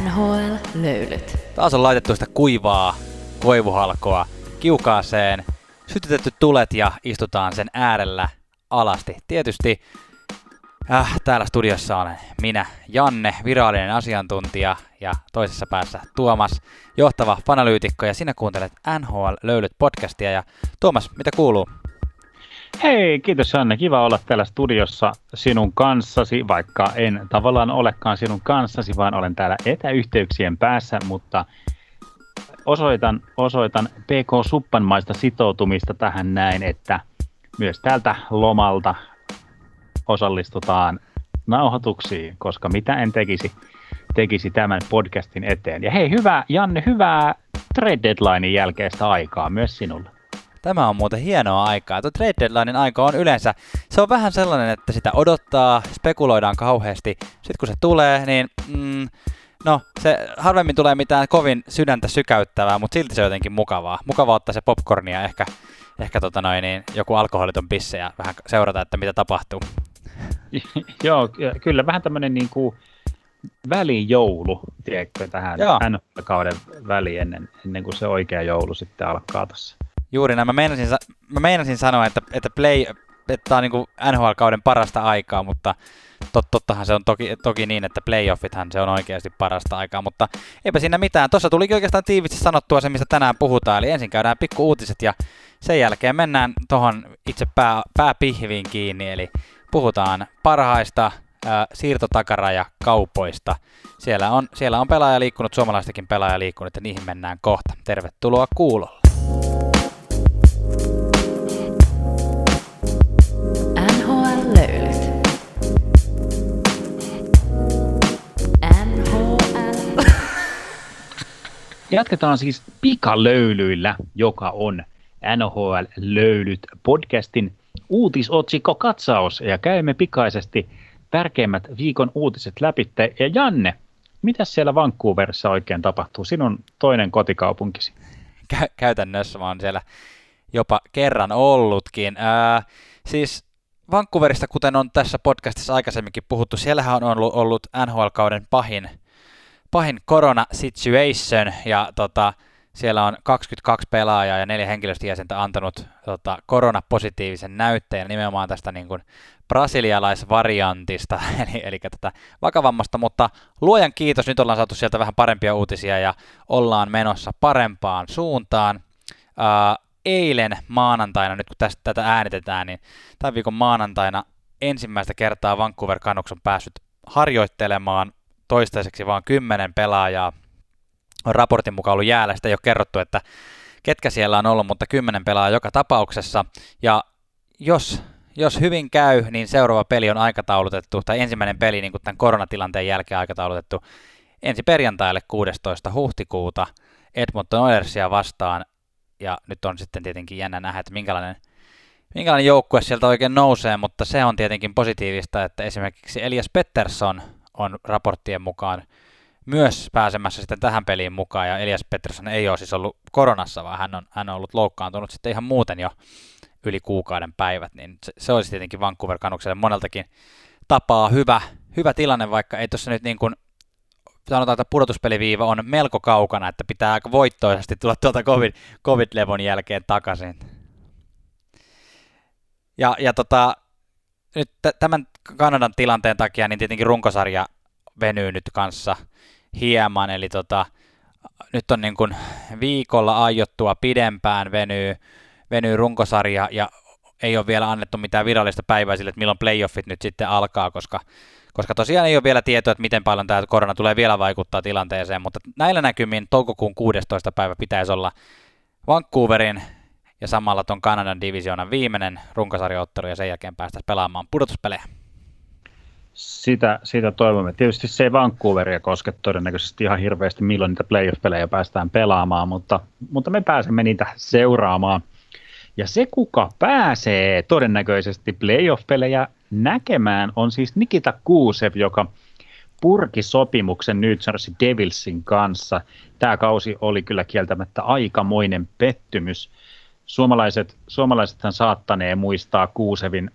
NHL-löylyt. Taas on laitettu sitä kuivaa koivuhalkoa kiukaaseen, sytytetty tulet ja istutaan sen äärellä alasti. Tietysti äh, täällä studiossa olen minä, Janne, virallinen asiantuntija ja toisessa päässä Tuomas, johtava fanalyytikko ja sinä kuuntelet NHL Löylyt podcastia ja Tuomas, mitä kuuluu? Hei, kiitos Janne. Kiva olla täällä studiossa sinun kanssasi, vaikka en tavallaan olekaan sinun kanssasi, vaan olen täällä etäyhteyksien päässä, mutta osoitan, osoitan PK Suppanmaista sitoutumista tähän näin, että myös täältä lomalta osallistutaan nauhoituksiin, koska mitä en tekisi, tekisi tämän podcastin eteen. Ja hei, hyvää Janne, hyvää trade deadlinein jälkeistä aikaa myös sinulle. Tämä on muuten hienoa aikaa. Tuo trade deadlinein aika on yleensä, se on vähän sellainen, että sitä odottaa, spekuloidaan kauheasti. Sitten kun se tulee, niin mm, no, se harvemmin tulee mitään kovin sydäntä sykäyttävää, mutta silti se on jotenkin mukavaa. Mukavaa ottaa se popcornia ehkä, ehkä tota noin, niin joku alkoholiton pisse ja vähän seurata, että mitä tapahtuu. Joo, kyllä vähän tämmöinen niin kuin välijoulu, tiedätkö, tähän kauden väliin ennen, ennen kuin se oikea joulu sitten alkaa tässä. Juuri näin. Mä meinasin, mä meinasin sanoa, että, että play, että on niin NHL-kauden parasta aikaa, mutta tot, tottahan se on toki, toki niin, että playoffithan se on oikeasti parasta aikaa, mutta eipä siinä mitään. Tuossa tulikin oikeastaan tiivisti sanottua se, mistä tänään puhutaan, eli ensin käydään pikku uutiset ja sen jälkeen mennään tuohon itse pää, pääpihviin kiinni, eli puhutaan parhaista ää, siirtotakaraja kaupoista. Siellä on, siellä on pelaaja liikkunut, suomalaistakin pelaaja liikkunut, ja niihin mennään kohta. Tervetuloa kuulolle. Jatketaan siis pikalöylyillä, joka on NHL-löylyt podcastin uutisotsikko katsaus ja käymme pikaisesti tärkeimmät viikon uutiset läpi. Ja Janne, mitä siellä Vancouverissa oikein tapahtuu? Sinun toinen kotikaupunkisi. Kä- käytännössä oon siellä jopa kerran ollutkin. Ää, siis Vancouverista, kuten on tässä podcastissa aikaisemminkin puhuttu, siellähän on ollut, ollut NHL-kauden pahin, pahin corona situation, ja tota, siellä on 22 pelaajaa ja neljä henkilöstöjäsentä antanut tota, koronapositiivisen näytteen nimenomaan tästä niin kuin brasilialaisvariantista, eli, eli tätä vakavammasta, mutta luojan kiitos, nyt ollaan saatu sieltä vähän parempia uutisia ja ollaan menossa parempaan suuntaan. Uh, eilen maanantaina, nyt kun tästä, tätä äänitetään, niin tämän viikon maanantaina ensimmäistä kertaa Vancouver Canucks on päässyt harjoittelemaan toistaiseksi vain kymmenen pelaajaa. On raportin mukaan ollut jäällä, sitä ei ole kerrottu, että ketkä siellä on ollut, mutta kymmenen pelaajaa joka tapauksessa. Ja jos, jos hyvin käy, niin seuraava peli on aikataulutettu, tai ensimmäinen peli niin kuin tämän koronatilanteen jälkeen aikataulutettu ensi perjantaille 16. huhtikuuta Edmonton Oilersia vastaan ja nyt on sitten tietenkin jännä nähdä, että minkälainen, minkälainen joukkue sieltä oikein nousee, mutta se on tietenkin positiivista, että esimerkiksi Elias Pettersson on raporttien mukaan myös pääsemässä sitten tähän peliin mukaan, ja Elias Pettersson ei ole siis ollut koronassa, vaan hän on, hän on ollut loukkaantunut sitten ihan muuten jo yli kuukauden päivät, niin se, se olisi tietenkin Vancouver moneltakin tapaa hyvä, hyvä tilanne, vaikka ei tuossa nyt niin kuin sanotaan, että pudotuspeliviiva on melko kaukana, että pitää aika voittoisesti tulla tuolta COVID, COVID-levon jälkeen takaisin. Ja, ja tota, nyt t- tämän Kanadan tilanteen takia niin tietenkin runkosarja venyy nyt kanssa hieman, eli tota, nyt on niin kuin viikolla aiottua pidempään venyy, venyy runkosarja ja ei ole vielä annettu mitään virallista päivää sille, että milloin playoffit nyt sitten alkaa, koska koska tosiaan ei ole vielä tietoa, että miten paljon tämä korona tulee vielä vaikuttaa tilanteeseen, mutta näillä näkymin toukokuun 16. päivä pitäisi olla Vancouverin ja samalla tuon Kanadan divisioonan viimeinen runkosarjaottelu ja sen jälkeen päästä pelaamaan pudotuspelejä. Sitä, sitä toivomme. Tietysti se ei Vancouveria koske todennäköisesti ihan hirveästi, milloin niitä playoff-pelejä päästään pelaamaan, mutta, mutta me pääsemme niitä seuraamaan. Ja se, kuka pääsee todennäköisesti playoff-pelejä näkemään, on siis Nikita Kuusev, joka purki sopimuksen New Jersey Devilsin kanssa. Tämä kausi oli kyllä kieltämättä aikamoinen pettymys. Suomalaiset, suomalaisethan saattanee muistaa Kuusevin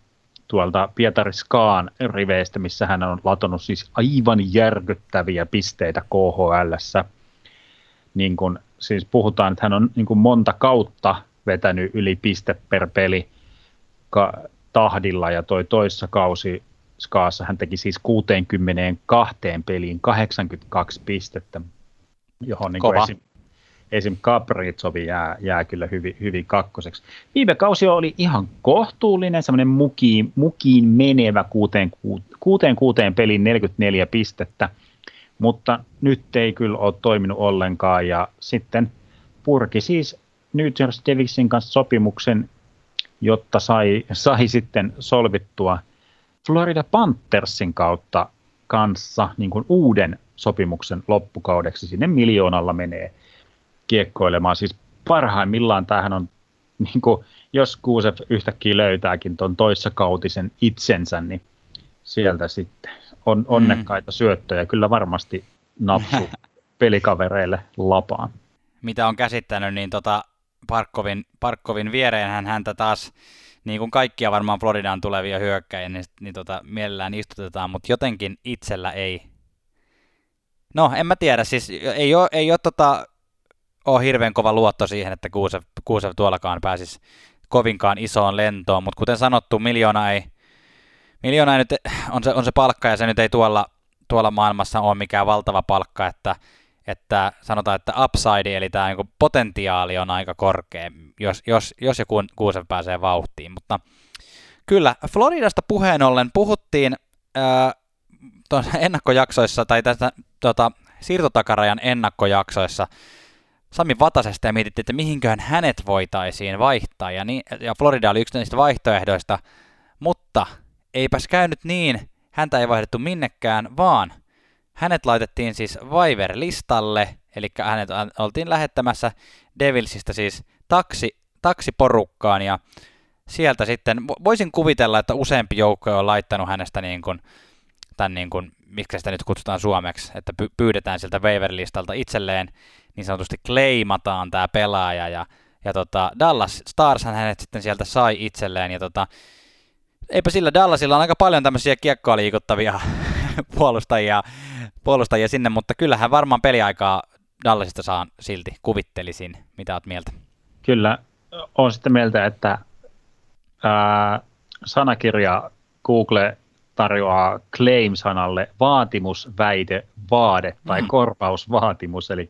tuolta Pietari Skaan riveistä, missä hän on latonut siis aivan järkyttäviä pisteitä KHL. Niin kun, siis puhutaan, että hän on niin kuin monta kautta vetänyt yli piste per peli ka- tahdilla ja toi toissa kausi Skaassa hän teki siis 62 peliin 82 pistettä, johon niin esim, esim. Kapritsovi jää, jää kyllä hyvin, hyvin kakkoseksi. Viime kausi oli ihan kohtuullinen, semmoinen mukiin, mukiin menevä kuuteen, kuuteen, kuuteen peliin 44 pistettä, mutta nyt ei kyllä ole toiminut ollenkaan ja sitten purki siis New Jersey Devilsin kanssa sopimuksen, jotta sai, sai sitten solvittua Florida Panthersin kautta kanssa niin kuin uuden sopimuksen loppukaudeksi. Sinne miljoonalla menee kiekkoilemaan. Siis parhaimmillaan tämähän on, niin kuin, jos Kuusef yhtäkkiä löytääkin tuon toissakautisen itsensä, niin sieltä sitten on mm. onnekkaita mm. syöttöjä. Kyllä varmasti napsu pelikavereille lapaan. Mitä on käsittänyt, niin tota Parkkovin, Parkkovin viereen hän häntä taas niin kuin kaikkia varmaan Floridaan tulevia hyökkäjiä, niin, niin tota, mielellään istutetaan, mutta jotenkin itsellä ei. No, en mä tiedä, siis ei ole, ei ole, tota, ole hirveän kova luotto siihen, että Kuusev, Kuusev tuollakaan pääsisi kovinkaan isoon lentoon, mutta kuten sanottu, miljoona ei, miljoona ei nyt on se, on se palkka ja se nyt ei tuolla, tuolla maailmassa ole mikään valtava palkka, että että sanotaan, että upside, eli tämä niin potentiaali on aika korkea, jos, jos, jos ja kun Kuusen pääsee vauhtiin. Mutta kyllä, Floridasta puheen ollen puhuttiin ää, ennakkojaksoissa, tai tästä tota, siirtotakarajan ennakkojaksoissa, Sami Vatasesta ja mietittiin, että mihinköhän hänet voitaisiin vaihtaa, ja, niin, ja Florida oli yksi niistä vaihtoehdoista, mutta eipäs käynyt niin, häntä ei vaihdettu minnekään, vaan – hänet laitettiin siis Viver-listalle, eli hänet oltiin lähettämässä Devilsistä siis taksi, taksiporukkaan, ja sieltä sitten voisin kuvitella, että useampi joukko on laittanut hänestä niin kuin, tämän niin kuin, miksi sitä nyt kutsutaan suomeksi, että pyydetään sieltä waiver-listalta itselleen, niin sanotusti kleimataan tämä pelaaja, ja, ja tota, Dallas Stars hänet sitten sieltä sai itselleen, ja tota, eipä sillä Dallasilla on aika paljon tämmöisiä kiekkoa liikuttavia puolustajia, puolustajia sinne, mutta kyllähän varmaan peliaikaa Dallasista saan silti, kuvittelisin. Mitä oot mieltä? Kyllä, on sitten mieltä, että ää, sanakirja Google tarjoaa claim-sanalle vaatimus, väite, vaade tai mm. korvausvaatimus, eli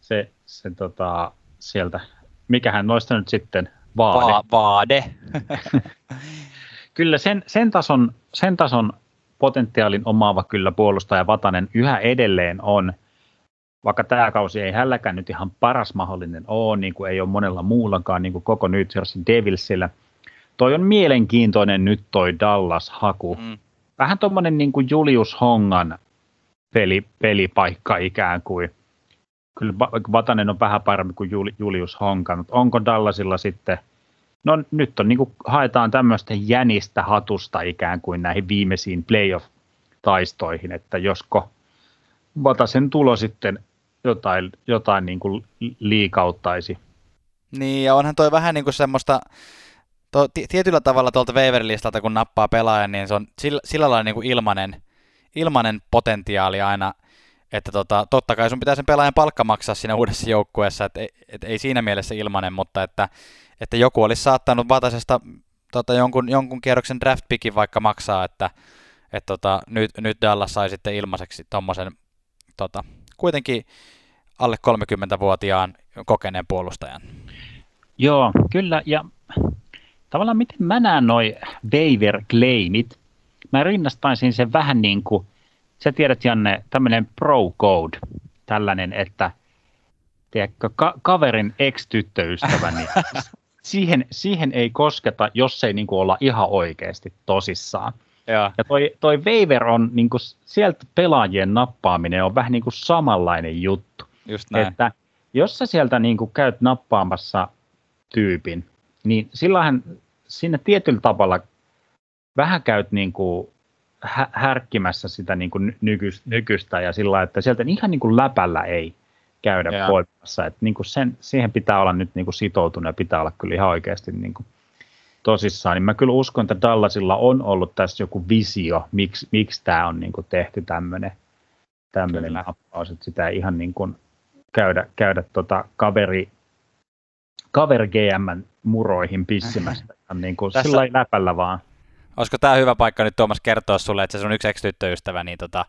se, se tota, sieltä, mikähän noista nyt sitten vaade. Va- vaade. Kyllä sen, sen, tason, sen tason potentiaalin omaava kyllä puolustaja Vatanen yhä edelleen on, vaikka tämä kausi ei hälläkään nyt ihan paras mahdollinen ole, niin kuin ei ole monella muullakaan, niin kuin koko New Jersey Devilsillä. Toi on mielenkiintoinen nyt toi Dallas-haku. Mm. Vähän tuommoinen niin kuin Julius Hongan peli, pelipaikka ikään kuin. Kyllä Vatanen on vähän parempi kuin Julius Honka, mutta onko Dallasilla sitten – No nyt on niin kuin, haetaan tämmöistä jänistä hatusta ikään kuin näihin viimeisiin playoff-taistoihin, että josko Vatasen tulo sitten jotain, jotain niin kuin liikauttaisi. Niin, ja onhan toi vähän niin kuin semmoista, to, tietyllä tavalla tuolta waiver-listalta, kun nappaa pelaajan, niin se on sillä, sillä lailla niin kuin ilmanen, ilmanen potentiaali aina, että tota, totta kai sun pitää sen pelaajan palkka maksaa siinä uudessa joukkueessa, että et, et, ei siinä mielessä ilmanen, mutta että että joku olisi saattanut Vatasesta tota, jonkun, jonkun kierroksen draft pickin vaikka maksaa, että et, tota, nyt, nyt Dallas sai sitten ilmaiseksi tuommoisen tota, kuitenkin alle 30-vuotiaan kokeneen puolustajan. Joo, kyllä, ja tavallaan miten mä näen noi waiver claimit, mä rinnastaisin sen vähän niin kuin, sä tiedät Janne, tämmöinen pro code, tällainen, että tiedätkö, ka- kaverin ex-tyttöystävä, niin siihen, siihen ei kosketa, jos ei niin kuin olla ihan oikeasti tosissaan. Ja, ja toi, toi waiver on, niin kuin, sieltä pelaajien nappaaminen on vähän niin kuin samanlainen juttu. Just näin. Että jos sä sieltä niin kuin käyt nappaamassa tyypin, niin sillähän sinne tietyllä tavalla vähän käyt niin kuin hä- härkkimässä sitä niin kuin nykyistä ja sillä että sieltä ihan niin kuin läpällä ei käydä yeah. poimassa. Et niin kuin sen, siihen pitää olla nyt niin kuin sitoutunut ja pitää olla kyllä ihan oikeasti niin kuin tosissaan, niin mä kyllä uskon, että Dallasilla on ollut tässä joku visio, miksi, miksi tämä on niin kuin tehty tämmöinen tämmöinen nappaus, että sitä ei ihan niin kuin käydä, käydä tota kaveri, kaveri GM muroihin pissimästä, niin kuin Tässä... sillä läpällä vaan. Olisiko tämä hyvä paikka nyt Tuomas kertoa sulle, että se on yksi ex-tyttöystävä, niin tota,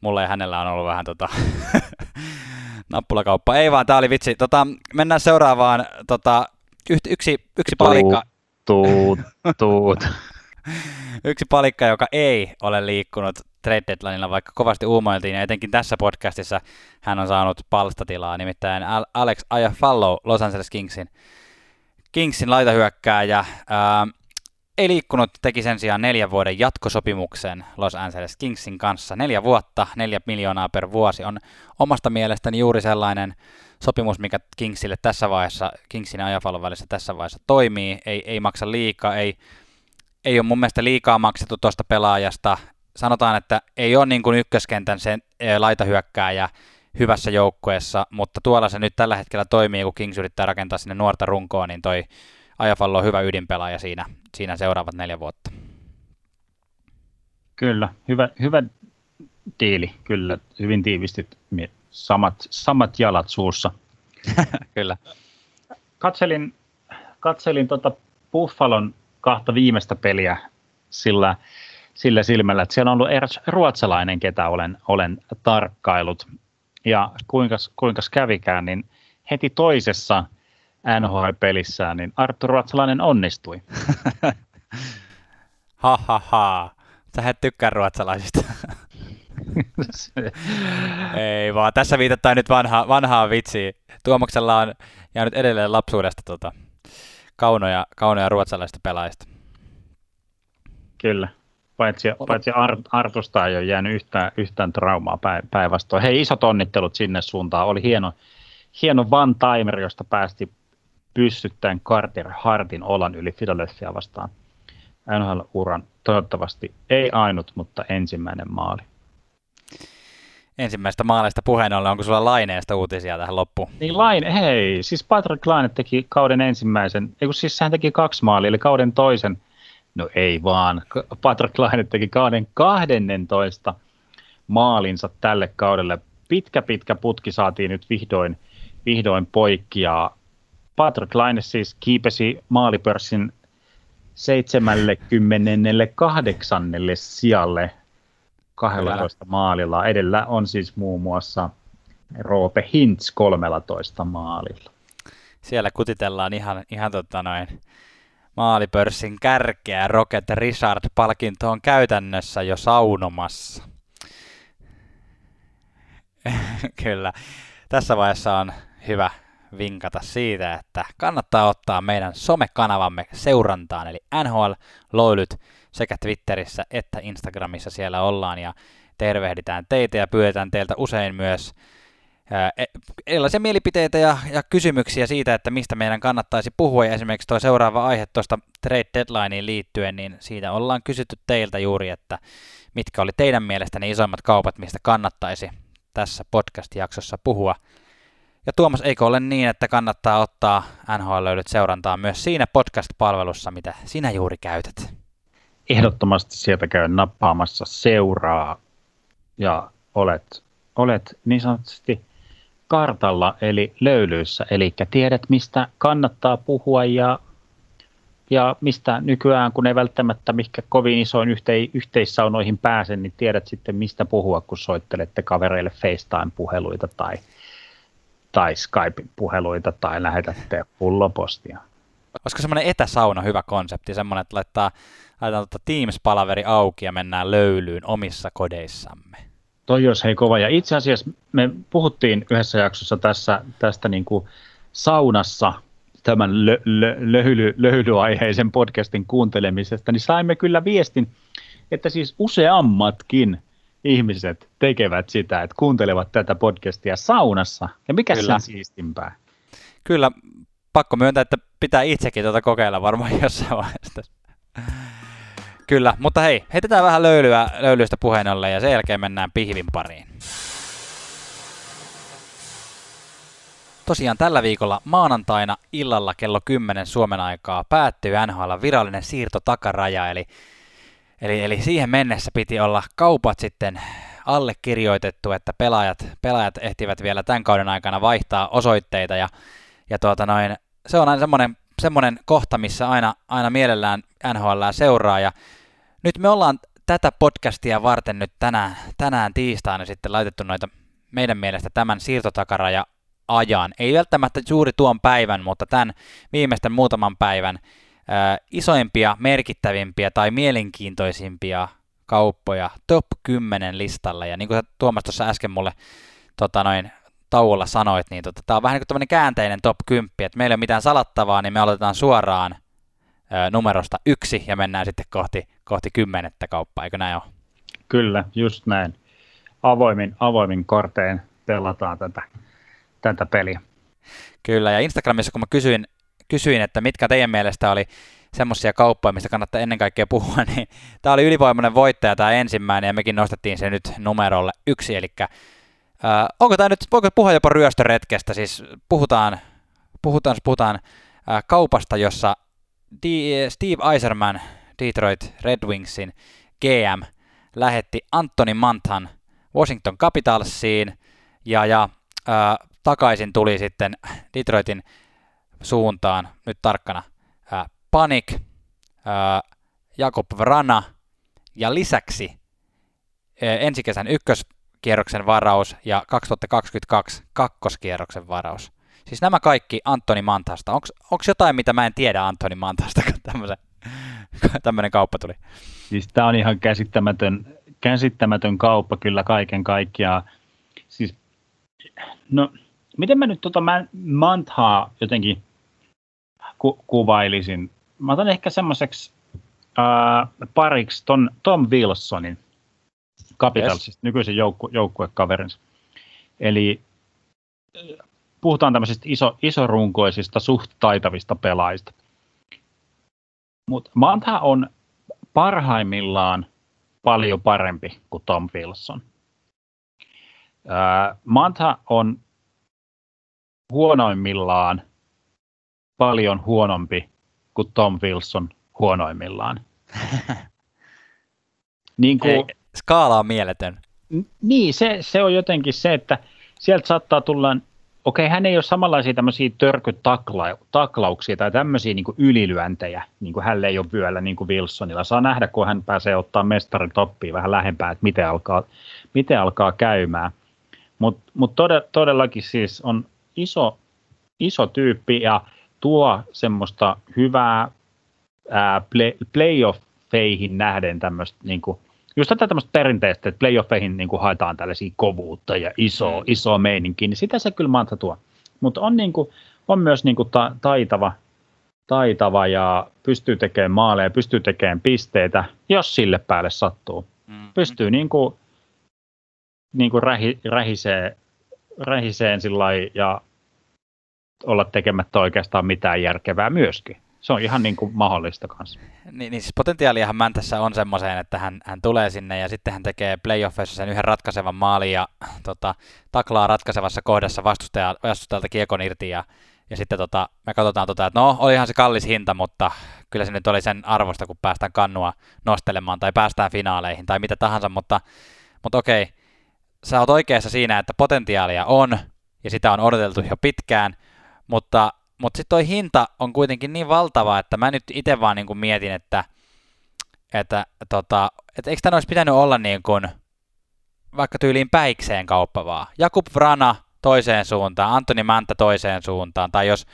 mulle ja hänellä on ollut vähän tota, nappulakauppa. Ei vaan, tämä oli vitsi. Tota, mennään seuraavaan. Tota, yksi, yksi, yksi palikka. Tuut, tuut. yksi palikka, joka ei ole liikkunut trade deadlineilla, vaikka kovasti uumoiltiin, ja etenkin tässä podcastissa hän on saanut palstatilaa, nimittäin Alex Ayafallo Los Angeles Kingsin, Kingsin laitahyökkääjä. Ää, ei liikkunut, teki sen sijaan neljän vuoden jatkosopimuksen Los Angeles Kingsin kanssa. Neljä vuotta, neljä miljoonaa per vuosi on omasta mielestäni juuri sellainen sopimus, mikä Kingsille tässä vaiheessa, Kingsin ja Ajafallon välissä tässä vaiheessa toimii. Ei, ei maksa liikaa, ei, ei ole mun mielestä liikaa maksettu tuosta pelaajasta. Sanotaan, että ei ole niin kuin ykköskentän sen laitahyökkääjä hyvässä joukkueessa, mutta tuolla se nyt tällä hetkellä toimii, kun Kings yrittää rakentaa sinne nuorta runkoa, niin toi Ajafallo on hyvä ydinpelaaja siinä, siinä seuraavat neljä vuotta. Kyllä, hyvä, hyvä diili, kyllä, hyvin tiivisti samat, samat jalat suussa. kyllä. Katselin, katselin tota Buffalon kahta viimeistä peliä sillä, sillä silmällä, että siellä on ollut eräs ruotsalainen, ketä olen, olen tarkkailut. Ja kuinka, kuinka kävikään, niin heti toisessa NHL-pelissään, niin Arttu Ruotsalainen onnistui. ha ha ha. Sä et tykkää ruotsalaisista. Ei vaan, tässä viitataan nyt vanha, vanhaa vitsiä. Tuomoksella on jäänyt edelleen lapsuudesta tota, kaunoja, kaunoja ruotsalaisista pelaajista. Kyllä, paitsi, paitsi Art, Artusta ei ole jäänyt yhtään, yhtään traumaa päinvastoin. Hei, isot onnittelut sinne suuntaan. Oli hieno, hieno one-timer, josta päästi pyssyttäen Carter Hartin olan yli Philadelphia vastaan NHL-uran. Toivottavasti ei ainut, mutta ensimmäinen maali. Ensimmäistä maalista puheen ollen, onko sulla Laineesta uutisia tähän loppuun? Niin Laine, hei, siis Patrick Laine teki kauden ensimmäisen, ei kun siis hän teki kaksi maalia, eli kauden toisen, no ei vaan, Patrick Laine teki kauden 12 maalinsa tälle kaudelle. Pitkä pitkä putki saatiin nyt vihdoin, vihdoin poikki ja Patrick Laine siis kiipesi maalipörssin 78. sijalle 12 maalilla. Edellä on siis muun muassa Roope Hintz 13 maalilla. Siellä kutitellaan ihan, ihan tota noin, maalipörssin kärkeä. Rocket Richard-palkinto on käytännössä jo saunomassa. Kyllä. Tässä vaiheessa on hyvä vinkata siitä, että kannattaa ottaa meidän somekanavamme seurantaan, eli NHL Loilyt sekä Twitterissä että Instagramissa siellä ollaan ja tervehditään teitä ja pyydetään teiltä usein myös erilaisia mielipiteitä ja, ja kysymyksiä siitä, että mistä meidän kannattaisi puhua. Ja esimerkiksi tuo seuraava aihe tuosta trade deadlineen liittyen, niin siitä ollaan kysytty teiltä juuri, että mitkä oli teidän mielestä ne isoimmat kaupat, mistä kannattaisi tässä podcast-jaksossa puhua. Ja Tuomas, eikö ole niin, että kannattaa ottaa NHL-löydyt seurantaa myös siinä podcast-palvelussa, mitä sinä juuri käytät? Ehdottomasti sieltä käy nappaamassa seuraa ja olet, olet niin sanotusti kartalla eli löylyissä, eli tiedät mistä kannattaa puhua ja, ja mistä nykyään, kun ei välttämättä mikä kovin isoin yhtei, yhteissaunoihin pääse, niin tiedät sitten mistä puhua, kun soittelette kavereille FaceTime-puheluita tai – tai Skype-puheluita tai lähetätte pullopostia. Olisiko semmoinen etäsauna hyvä konsepti, semmoinen, että laittaa, laitetaan tuota Teams-palaveri auki ja mennään löylyyn omissa kodeissamme? Toi jos hei kova. Ja itse asiassa me puhuttiin yhdessä jaksossa tässä, tästä niin kuin saunassa tämän lö, lö, löhyly, löhylyaiheisen podcastin kuuntelemisesta, niin saimme kyllä viestin, että siis useammatkin ihmiset tekevät sitä, että kuuntelevat tätä podcastia saunassa. Ja mikä se on siistimpää? Kyllä, pakko myöntää, että pitää itsekin tuota kokeilla varmaan jossain vaiheessa. Kyllä, mutta hei, heitetään vähän löylyä, löylyistä puheen ollen ja sen jälkeen mennään pihvin pariin. tosiaan tällä viikolla maanantaina illalla kello 10 Suomen aikaa päättyy NHL virallinen siirto takaraja, eli, eli, eli siihen mennessä piti olla kaupat sitten allekirjoitettu, että pelaajat, pelaajat ehtivät vielä tämän kauden aikana vaihtaa osoitteita ja, ja tuota noin, se on aina semmoinen, semmoinen kohta, missä aina, aina mielellään NHL seuraa ja nyt me ollaan tätä podcastia varten nyt tänään, tänään tiistaina sitten laitettu noita meidän mielestä tämän siirtotakaraja ajan. Ei välttämättä juuri tuon päivän, mutta tämän viimeisten muutaman päivän äh, isoimpia, merkittävimpiä tai mielenkiintoisimpia kauppoja top 10 listalle. Ja niin kuin Tuomas tuossa äsken mulle tota noin, tauolla sanoit, niin tota, tämä on vähän niin kuin käänteinen top 10, että meillä ei ole mitään salattavaa, niin me aloitetaan suoraan numerosta yksi ja mennään sitten kohti, kohti kymmenettä kauppaa, eikö näin ole? Kyllä, just näin. Avoimin, avoimin kortein pelataan tätä, tätä peliä. Kyllä, ja Instagramissa kun mä kysyin, kysyin että mitkä teidän mielestä oli semmoisia kauppoja, mistä kannattaa ennen kaikkea puhua, niin tämä oli ylivoimainen voittaja tämä ensimmäinen, ja mekin nostettiin se nyt numerolle yksi, eli äh, onko tämä nyt, voiko puhua jopa ryöstöretkestä, siis puhutaan, puhutaan, puhutaan äh, kaupasta, jossa Steve Eiserman, Detroit Red Wingsin GM, lähetti Anthony Manthan Washington Capitalsiin, ja, ja äh, takaisin tuli sitten Detroitin suuntaan, nyt tarkkana, Panik, Jakob Vrana ja lisäksi ensi kesän ykköskierroksen varaus ja 2022 kakkoskierroksen varaus. Siis nämä kaikki Antoni Mantasta. Onko jotain, mitä mä en tiedä Antoni Mantasta, kun tämmöinen kauppa tuli? Siis tämä on ihan käsittämätön, käsittämätön kauppa kyllä kaiken kaikkiaan. Siis, no, miten mä nyt tota Manthaa jotenkin ku, kuvailisin mä otan ehkä semmoiseksi äh, pariksi ton Tom Wilsonin Capitalsista, yes. nykyisen joukku, joukkuekaverinsa. Eli puhutaan tämmöisistä iso, isorunkoisista, suht taitavista pelaajista. Mutta Mantha on parhaimmillaan paljon parempi kuin Tom Wilson. Mantha on huonoimmillaan paljon huonompi kuin Tom Wilson huonoimmillaan. niin kuin, Ei, skaala on mieletön. Niin, se, se on jotenkin se, että sieltä saattaa tulla, okei, hän ei ole samanlaisia tämmöisiä törkytaklauksia tai tämmöisiä niin ylilyöntejä, niin kuin hän ei ole vyöllä niin kuin Wilsonilla. Saa nähdä, kun hän pääsee ottaa mestarin toppiin vähän lähempää, että miten alkaa, miten alkaa käymään. Mutta mut todellakin siis on iso, iso tyyppi ja tuo semmoista hyvää ää, play, playoffeihin nähden tämmöistä niin kuin, just tätä tämmöistä perinteistä, että playoffeihin niin kuin haetaan tällaisia kovuutta ja iso, mm. iso meininki, niin sitä se kyllä Manta tuo. Mutta on, niin kuin, on myös niin kuin ta, taitava, taitava ja pystyy tekemään maaleja, pystyy tekemään pisteitä, jos sille päälle sattuu. Mm. Pystyy niin kuin, niin kuin rähi, rähisee, rähiseen ja olla tekemättä oikeastaan mitään järkevää myöskin. Se on ihan niin kuin mahdollista kanssa. Niin, niin siis potentiaaliahan Mäntässä on semmoiseen, että hän, hän tulee sinne ja sitten hän tekee playoffeissa sen yhden ratkaisevan maalin ja tota, taklaa ratkaisevassa kohdassa vastustaja, vastustajalta kiekon irti ja, ja sitten tota, me katsotaan, tota, että no olihan se kallis hinta, mutta kyllä se nyt oli sen arvosta, kun päästään kannua nostelemaan tai päästään finaaleihin tai mitä tahansa, mutta, mutta okei, sä oot oikeassa siinä, että potentiaalia on ja sitä on odoteltu jo pitkään, mutta, mutta sitten toi hinta on kuitenkin niin valtava, että mä nyt itse vaan niin kuin mietin, että, että, tota, että eikö tämä olisi pitänyt olla niin kuin, vaikka tyyliin päikseen kauppa vaan. Jakub Vrana toiseen suuntaan, Antoni Manta toiseen suuntaan, tai jos,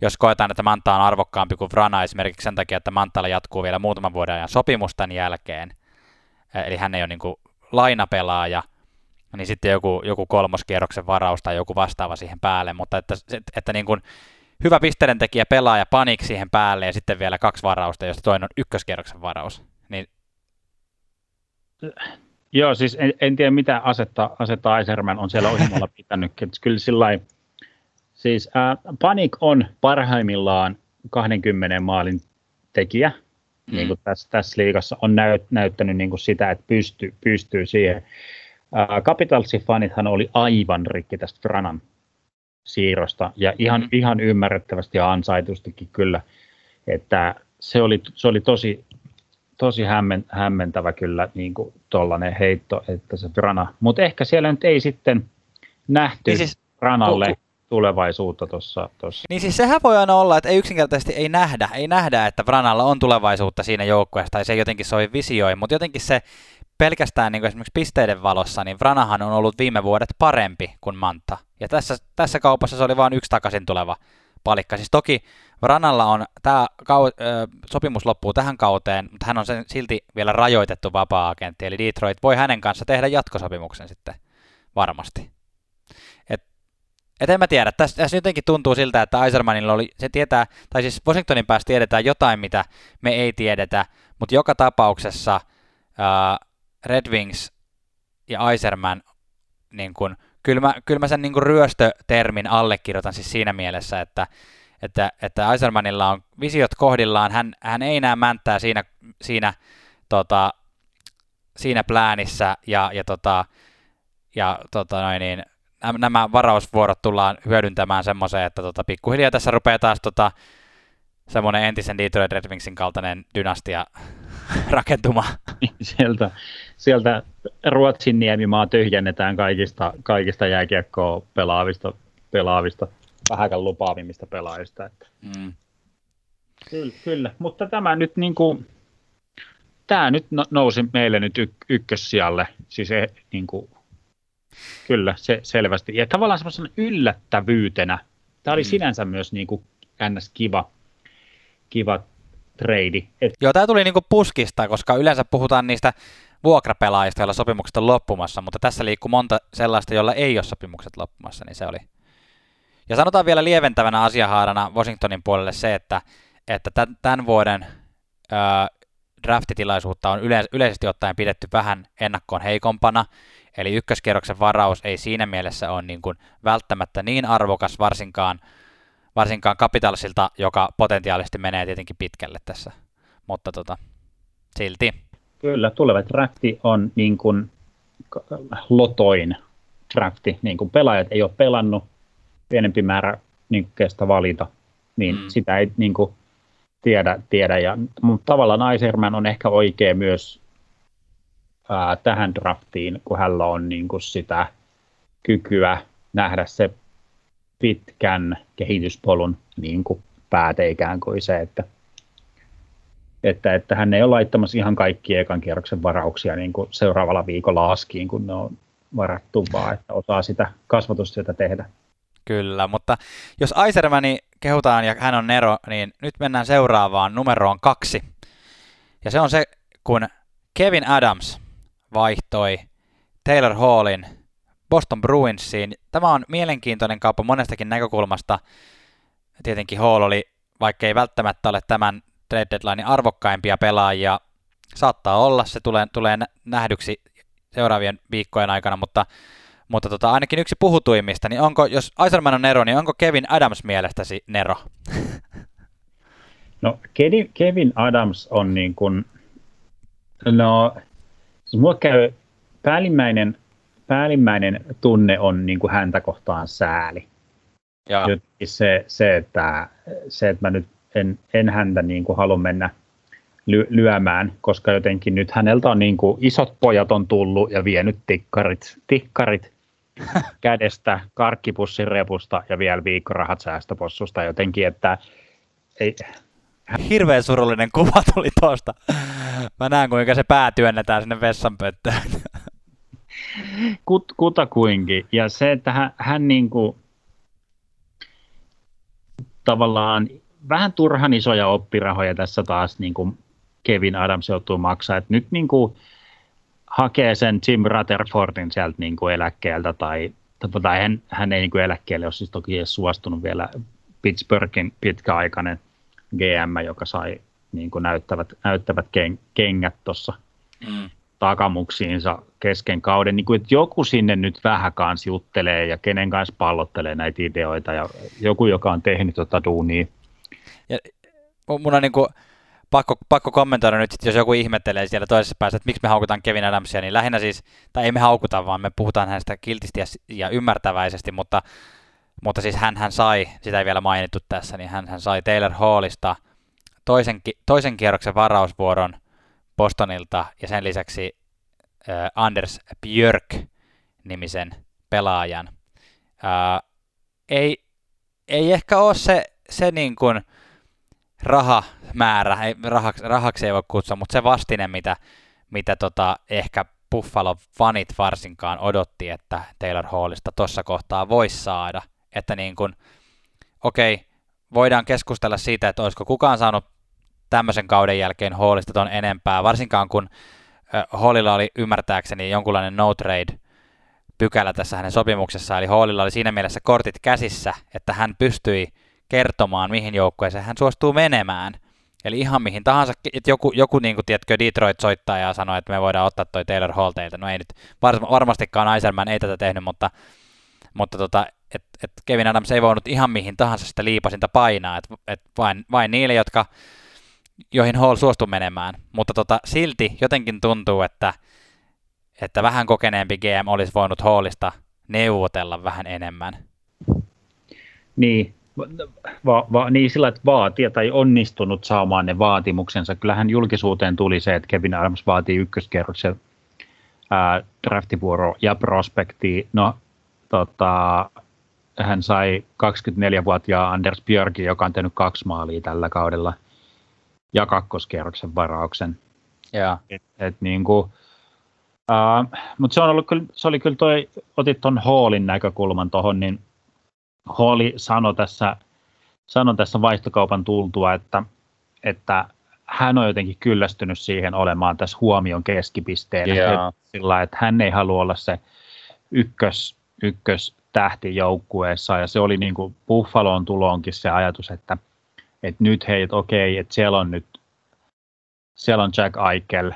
jos koetaan, että Manta on arvokkaampi kuin Vrana esimerkiksi sen takia, että Mantalla jatkuu vielä muutaman vuoden ajan sopimus tämän jälkeen, eli hän ei ole niin kuin lainapelaaja, niin sitten joku, joku kolmoskierroksen varaus tai joku vastaava siihen päälle, mutta että, että, että niin kuin hyvä pisteiden tekijä pelaa ja panik siihen päälle ja sitten vielä kaksi varausta, josta toinen on ykköskierroksen varaus. Niin... Joo, siis en, en tiedä mitä asetta, asetta Eiserman on siellä ohjelmalla pitänyt. Kyllä sillä siis äh, Panik on parhaimmillaan 20 maalin tekijä, mm. niin kuin tässä, tässä liigassa on näyt, näyttänyt niin kuin sitä, että pystyy, pystyy siihen. Capitalsin fanithan oli aivan rikki tästä Franan, siirrosta ja ihan, mm-hmm. ihan ymmärrettävästi ja ansaitustikin kyllä, että se oli, se oli tosi, tosi hämmen, hämmentävä kyllä niin kuin tollainen heitto, että se Brana, mutta ehkä siellä nyt ei sitten nähty niin siis, Branalle ku, tulevaisuutta tuossa. Niin siis sehän voi aina olla, että ei yksinkertaisesti ei nähdä, ei nähdä, että Branalla on tulevaisuutta siinä joukkueessa tai se jotenkin soi visioi, mutta jotenkin se pelkästään niin kuin esimerkiksi pisteiden valossa, niin Vranahan on ollut viime vuodet parempi kuin Manta. Ja tässä, tässä kaupassa se oli vain yksi takaisin tuleva palikka. Siis toki Vranalla on, tämä kau, sopimus loppuu tähän kauteen, mutta hän on sen silti vielä rajoitettu vapaa-agentti, eli Detroit voi hänen kanssa tehdä jatkosopimuksen sitten varmasti. Et, et en mä tiedä, tässä, tässä jotenkin tuntuu siltä, että Eisermanilla oli, se tietää, tai siis Washingtonin päässä tiedetään jotain, mitä me ei tiedetä, mutta joka tapauksessa ää, Red Wings ja Iserman, niin kun, kyllä, mä, kyllä mä sen niin kun ryöstötermin allekirjoitan siis siinä mielessä, että, että, että Isermanilla on visiot kohdillaan, hän, hän ei näe mänttää siinä, siinä, tota, siinä pläänissä ja, ja, tota, ja tota noin, niin, nämä varausvuorot tullaan hyödyntämään semmoiseen, että tota, pikkuhiljaa tässä rupeaa taas tota, semmoinen entisen Detroit Red Wingsin kaltainen dynastia rakentumaan. sieltä, sieltä Ruotsin niemimaa tyhjennetään kaikista, kaikista jääkiekkoa pelaavista, pelaavista vähäkään lupaavimmista pelaajista. Että. Mm. Kyllä, kyllä, mutta tämä nyt niin kuin, tämä nyt no, nousi meille nyt y- ykkössijalle, siis e, niin kuin, kyllä, se selvästi. Ja tavallaan semmoisena yllättävyytenä, tämä oli mm. sinänsä myös niin kuin ns. kiva, kiva trade. Et... Joo, tämä tuli niinku puskista, koska yleensä puhutaan niistä vuokrapelaajista, joilla sopimukset on loppumassa, mutta tässä liikkuu monta sellaista, jolla ei ole sopimukset loppumassa, niin se oli. Ja sanotaan vielä lieventävänä asiahaarana Washingtonin puolelle se, että, että tämän vuoden ö, draftitilaisuutta on yle, yleisesti ottaen pidetty vähän ennakkoon heikompana, eli ykköskierroksen varaus ei siinä mielessä ole niin kuin välttämättä niin arvokas varsinkaan varsinkaan Capitalsilta, joka potentiaalisesti menee tietenkin pitkälle tässä, mutta tota, silti. Kyllä, tuleva drafti on niin kuin lotoin drafti, niin kuin pelaajat ei ole pelannut, pienempi määrä niin kestä valita, niin mm. sitä ei niin kuin, tiedä, tiedä. Ja, mutta tavallaan Iserman on ehkä oikea myös ää, tähän draftiin, kun hänellä on niin kuin sitä kykyä nähdä se pitkän kehityspolun niin kuin pääte ikään kuin se, että, että, että hän ei ole laittamassa ihan kaikki ekan kierroksen varauksia niin kuin seuraavalla viikolla askiin, kun ne on varattu, vaan että osaa sitä kasvatustyötä tehdä. Kyllä, mutta jos Aisermani kehutaan ja hän on Nero, niin nyt mennään seuraavaan numeroon kaksi. Ja se on se, kun Kevin Adams vaihtoi Taylor Hallin Boston Bruinsiin. Tämä on mielenkiintoinen kauppa monestakin näkökulmasta. Tietenkin Hall oli, vaikka ei välttämättä ole tämän trade deadlinein arvokkaimpia pelaajia, saattaa olla, se tulee, tulee nähdyksi seuraavien viikkojen aikana, mutta, mutta tota, ainakin yksi puhutuimmista, niin onko, jos Eiserman on Nero, niin onko Kevin Adams mielestäsi Nero? No Kevin Adams on niin kuin, no, siis käy päällimmäinen päällimmäinen tunne on niin kuin häntä kohtaan sääli. Ja. Jotenkin se, se, että, se, että mä nyt en, en häntä niin kuin halua mennä ly, lyömään, koska jotenkin nyt häneltä on niin kuin isot pojat on tullut ja vienyt tikkarit, tikkarit kädestä, karkkipussin repusta ja vielä viikkorahat säästöpossusta jotenkin, että ei, Hirveän surullinen kuva tuli tuosta. Mä näen, kuinka se pää työnnetään sinne vessanpöttöön. Kut, kutakuinkin. Ja se, että hän, hän niin kuin, tavallaan vähän turhan isoja oppirahoja tässä taas niin kuin Kevin Adams joutuu maksaa. Et nyt niin kuin, hakee sen Jim Rutherfordin sieltä niin kuin eläkkeeltä tai, tai hän, hän ei niin kuin eläkkeelle ole siis toki edes suostunut vielä Pittsburghin pitkäaikainen GM, joka sai niin kuin näyttävät, näyttävät kengät tuossa mm takamuksiinsa kesken kauden, niin kuin, että joku sinne nyt vähän kanssa juttelee ja kenen kanssa pallottelee näitä ideoita ja joku, joka on tehnyt tota duunia. Ja mun on niin kuin, pakko, pakko kommentoida nyt, jos joku ihmettelee siellä toisessa päässä, että miksi me haukutaan Kevin Adamsia, niin lähinnä siis, tai ei me haukuta, vaan me puhutaan hänestä kiltisti ja, ja ymmärtäväisesti, mutta mutta siis hän, hän sai, sitä ei vielä mainittu tässä, niin hän, hän sai Taylor Hallista toisen, toisen kierroksen varausvuoron Bostonilta ja sen lisäksi äh, Anders Björk-nimisen pelaajan. Äh, ei, ei ehkä ole se, se niin kuin rahamäärä, ei, rahaksi, rahaksi ei voi kutsua, mutta se vastine, mitä, mitä tota, ehkä Buffalo fanit varsinkaan odotti, että Taylor Hallista tuossa kohtaa voisi saada. Että niin kuin, okei, okay, voidaan keskustella siitä, että olisiko kukaan saanut tämmöisen kauden jälkeen Hallista ton enempää, varsinkaan kun Hallilla oli ymmärtääkseni jonkunlainen no trade pykälä tässä hänen sopimuksessaan, eli Hallilla oli siinä mielessä kortit käsissä, että hän pystyi kertomaan, mihin joukkueeseen hän suostuu menemään. Eli ihan mihin tahansa, että joku, joku niin kuin, tiedätkö, Detroit soittaa ja sanoo, että me voidaan ottaa toi Taylor Hall teiltä. No ei nyt, varmastikaan Eiserman ei tätä tehnyt, mutta, mutta tota, et, et Kevin Adams ei voinut ihan mihin tahansa sitä liipasinta painaa, että et vain, vain niille, jotka, joihin Hall suostui menemään. Mutta tota, silti jotenkin tuntuu, että, että vähän kokeneempi GM olisi voinut Hallista neuvotella vähän enemmän. Niin, va, va, niin sillä, että vaatia tai onnistunut saamaan ne vaatimuksensa. Kyllähän julkisuuteen tuli se, että Kevin Adams vaatii ykköskerroksen ää, draftivuoro ja prospekti. No, tota, hän sai 24-vuotiaan Anders Björki, joka on tehnyt kaksi maalia tällä kaudella, ja kakkoskerroksen varauksen. Yeah. Et, et niin kuin, uh, mutta se, on ollut kyllä, se oli kyllä toi, otit tuon Hallin näkökulman tuohon, niin Halli sanoi tässä, sanoi tässä vaihtokaupan tultua, että, että hän on jotenkin kyllästynyt siihen olemaan tässä huomion keskipisteenä. Yeah. Sillä että hän ei halua olla se ykkös, ykkös tähti joukkueessa ja se oli niin kuin Buffaloon tuloonkin se ajatus, että, että nyt hei, että okei, että siellä on nyt siellä on Jack Eichel,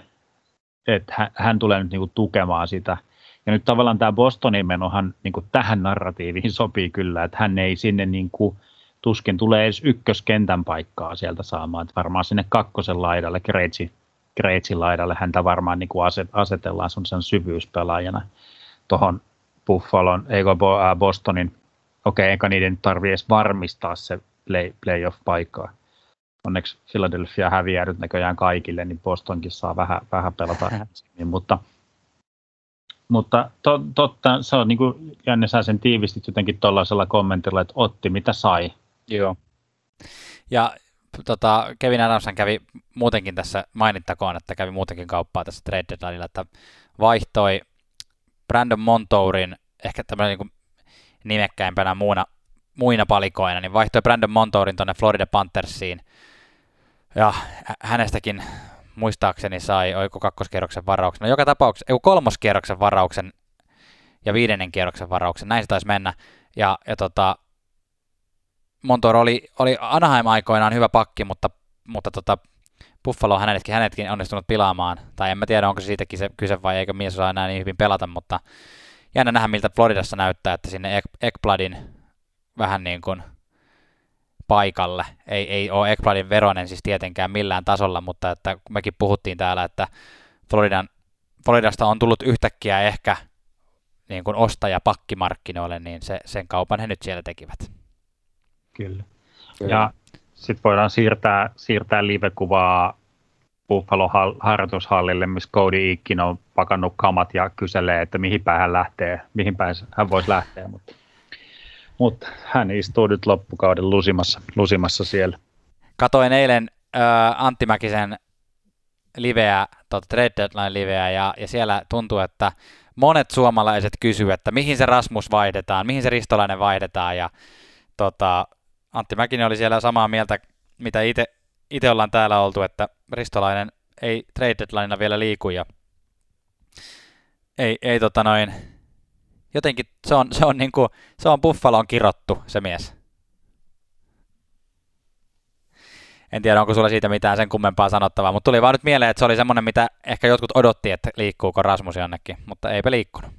että hän, hän tulee nyt niin kuin tukemaan sitä – ja nyt tavallaan tämä Bostonin menohan niin kuin tähän narratiiviin sopii kyllä, että hän ei sinne niin kuin, tuskin tulee edes ykköskentän paikkaa sieltä saamaan. Että varmaan sinne kakkosen laidalle, Kreitsi, Kreitsin laidalle häntä varmaan niin kuin aset, asetellaan sen syvyyspelaajana tuohon Buffalon, eikö Bostonin, okei, okay, eikä niiden tarvitse edes varmistaa se play, playoff-paikkaa. Onneksi Philadelphia häviää nyt näköjään kaikille, niin Bostonkin saa vähän, vähän pelata, mutta mutta to, totta, se on niin kuin Janne sä sen tiivistit jotenkin tuollaisella kommentilla, että otti mitä sai. Joo. Ja tota, Kevin Adamson kävi muutenkin tässä, mainittakoon, että kävi muutenkin kauppaa tässä trade deadlineilla, että vaihtoi Brandon Montourin, ehkä tämmöinen niin nimekkäimpänä muuna, muina palikoina, niin vaihtoi Brandon Montourin tuonne Florida Panthersiin, ja hänestäkin muistaakseni sai, oiko kakkoskierroksen varauksen, no joka tapauksessa, ei kolmoskierroksen varauksen ja viidennen kierroksen varauksen, näin se taisi mennä, ja, ja tota, Montour oli, oli Anaheim aikoinaan hyvä pakki, mutta, mutta tota, Buffalo on hänetkin, hänetkin onnistunut pilaamaan, tai en mä tiedä, onko siitäkin se kyse vai eikö mies osaa enää niin hyvin pelata, mutta jännä nähdä, miltä Floridassa näyttää, että sinne Ekbladin vähän niin kuin paikalle. Ei, ei ole Ekbladin veronen siis tietenkään millään tasolla, mutta että mekin puhuttiin täällä, että Floridan, Floridasta on tullut yhtäkkiä ehkä niin kuin ostaja pakkimarkkinoille, niin se, sen kaupan he nyt siellä tekivät. Kyllä. Kyllä. Ja sitten voidaan siirtää, siirtää live-kuvaa Buffalo harjoitushallille, missä Cody Ikin on pakannut kamat ja kyselee, että mihin päin hän lähtee, mihin päin hän voisi lähteä. Mutta mutta hän istuu nyt loppukauden lusimassa, lusimassa siellä. Katoin eilen äh, Antti Mäkisen liveä, tuota Trade Deadline liveä, ja, ja siellä tuntuu, että monet suomalaiset kysyvät, että mihin se Rasmus vaihdetaan, mihin se Ristolainen vaihdetaan, ja tota, Antti Mäkinen oli siellä samaa mieltä, mitä itse ollaan täällä oltu, että Ristolainen ei trade deadlinea vielä liiku, ja ei, ei tota noin, jotenkin se on, se on, niin kuin, se on Buffaloon kirottu se mies. En tiedä, onko sulla siitä mitään sen kummempaa sanottavaa, mutta tuli vaan nyt mieleen, että se oli semmoinen, mitä ehkä jotkut odotti, että liikkuuko Rasmus jonnekin, mutta eipä liikkunut.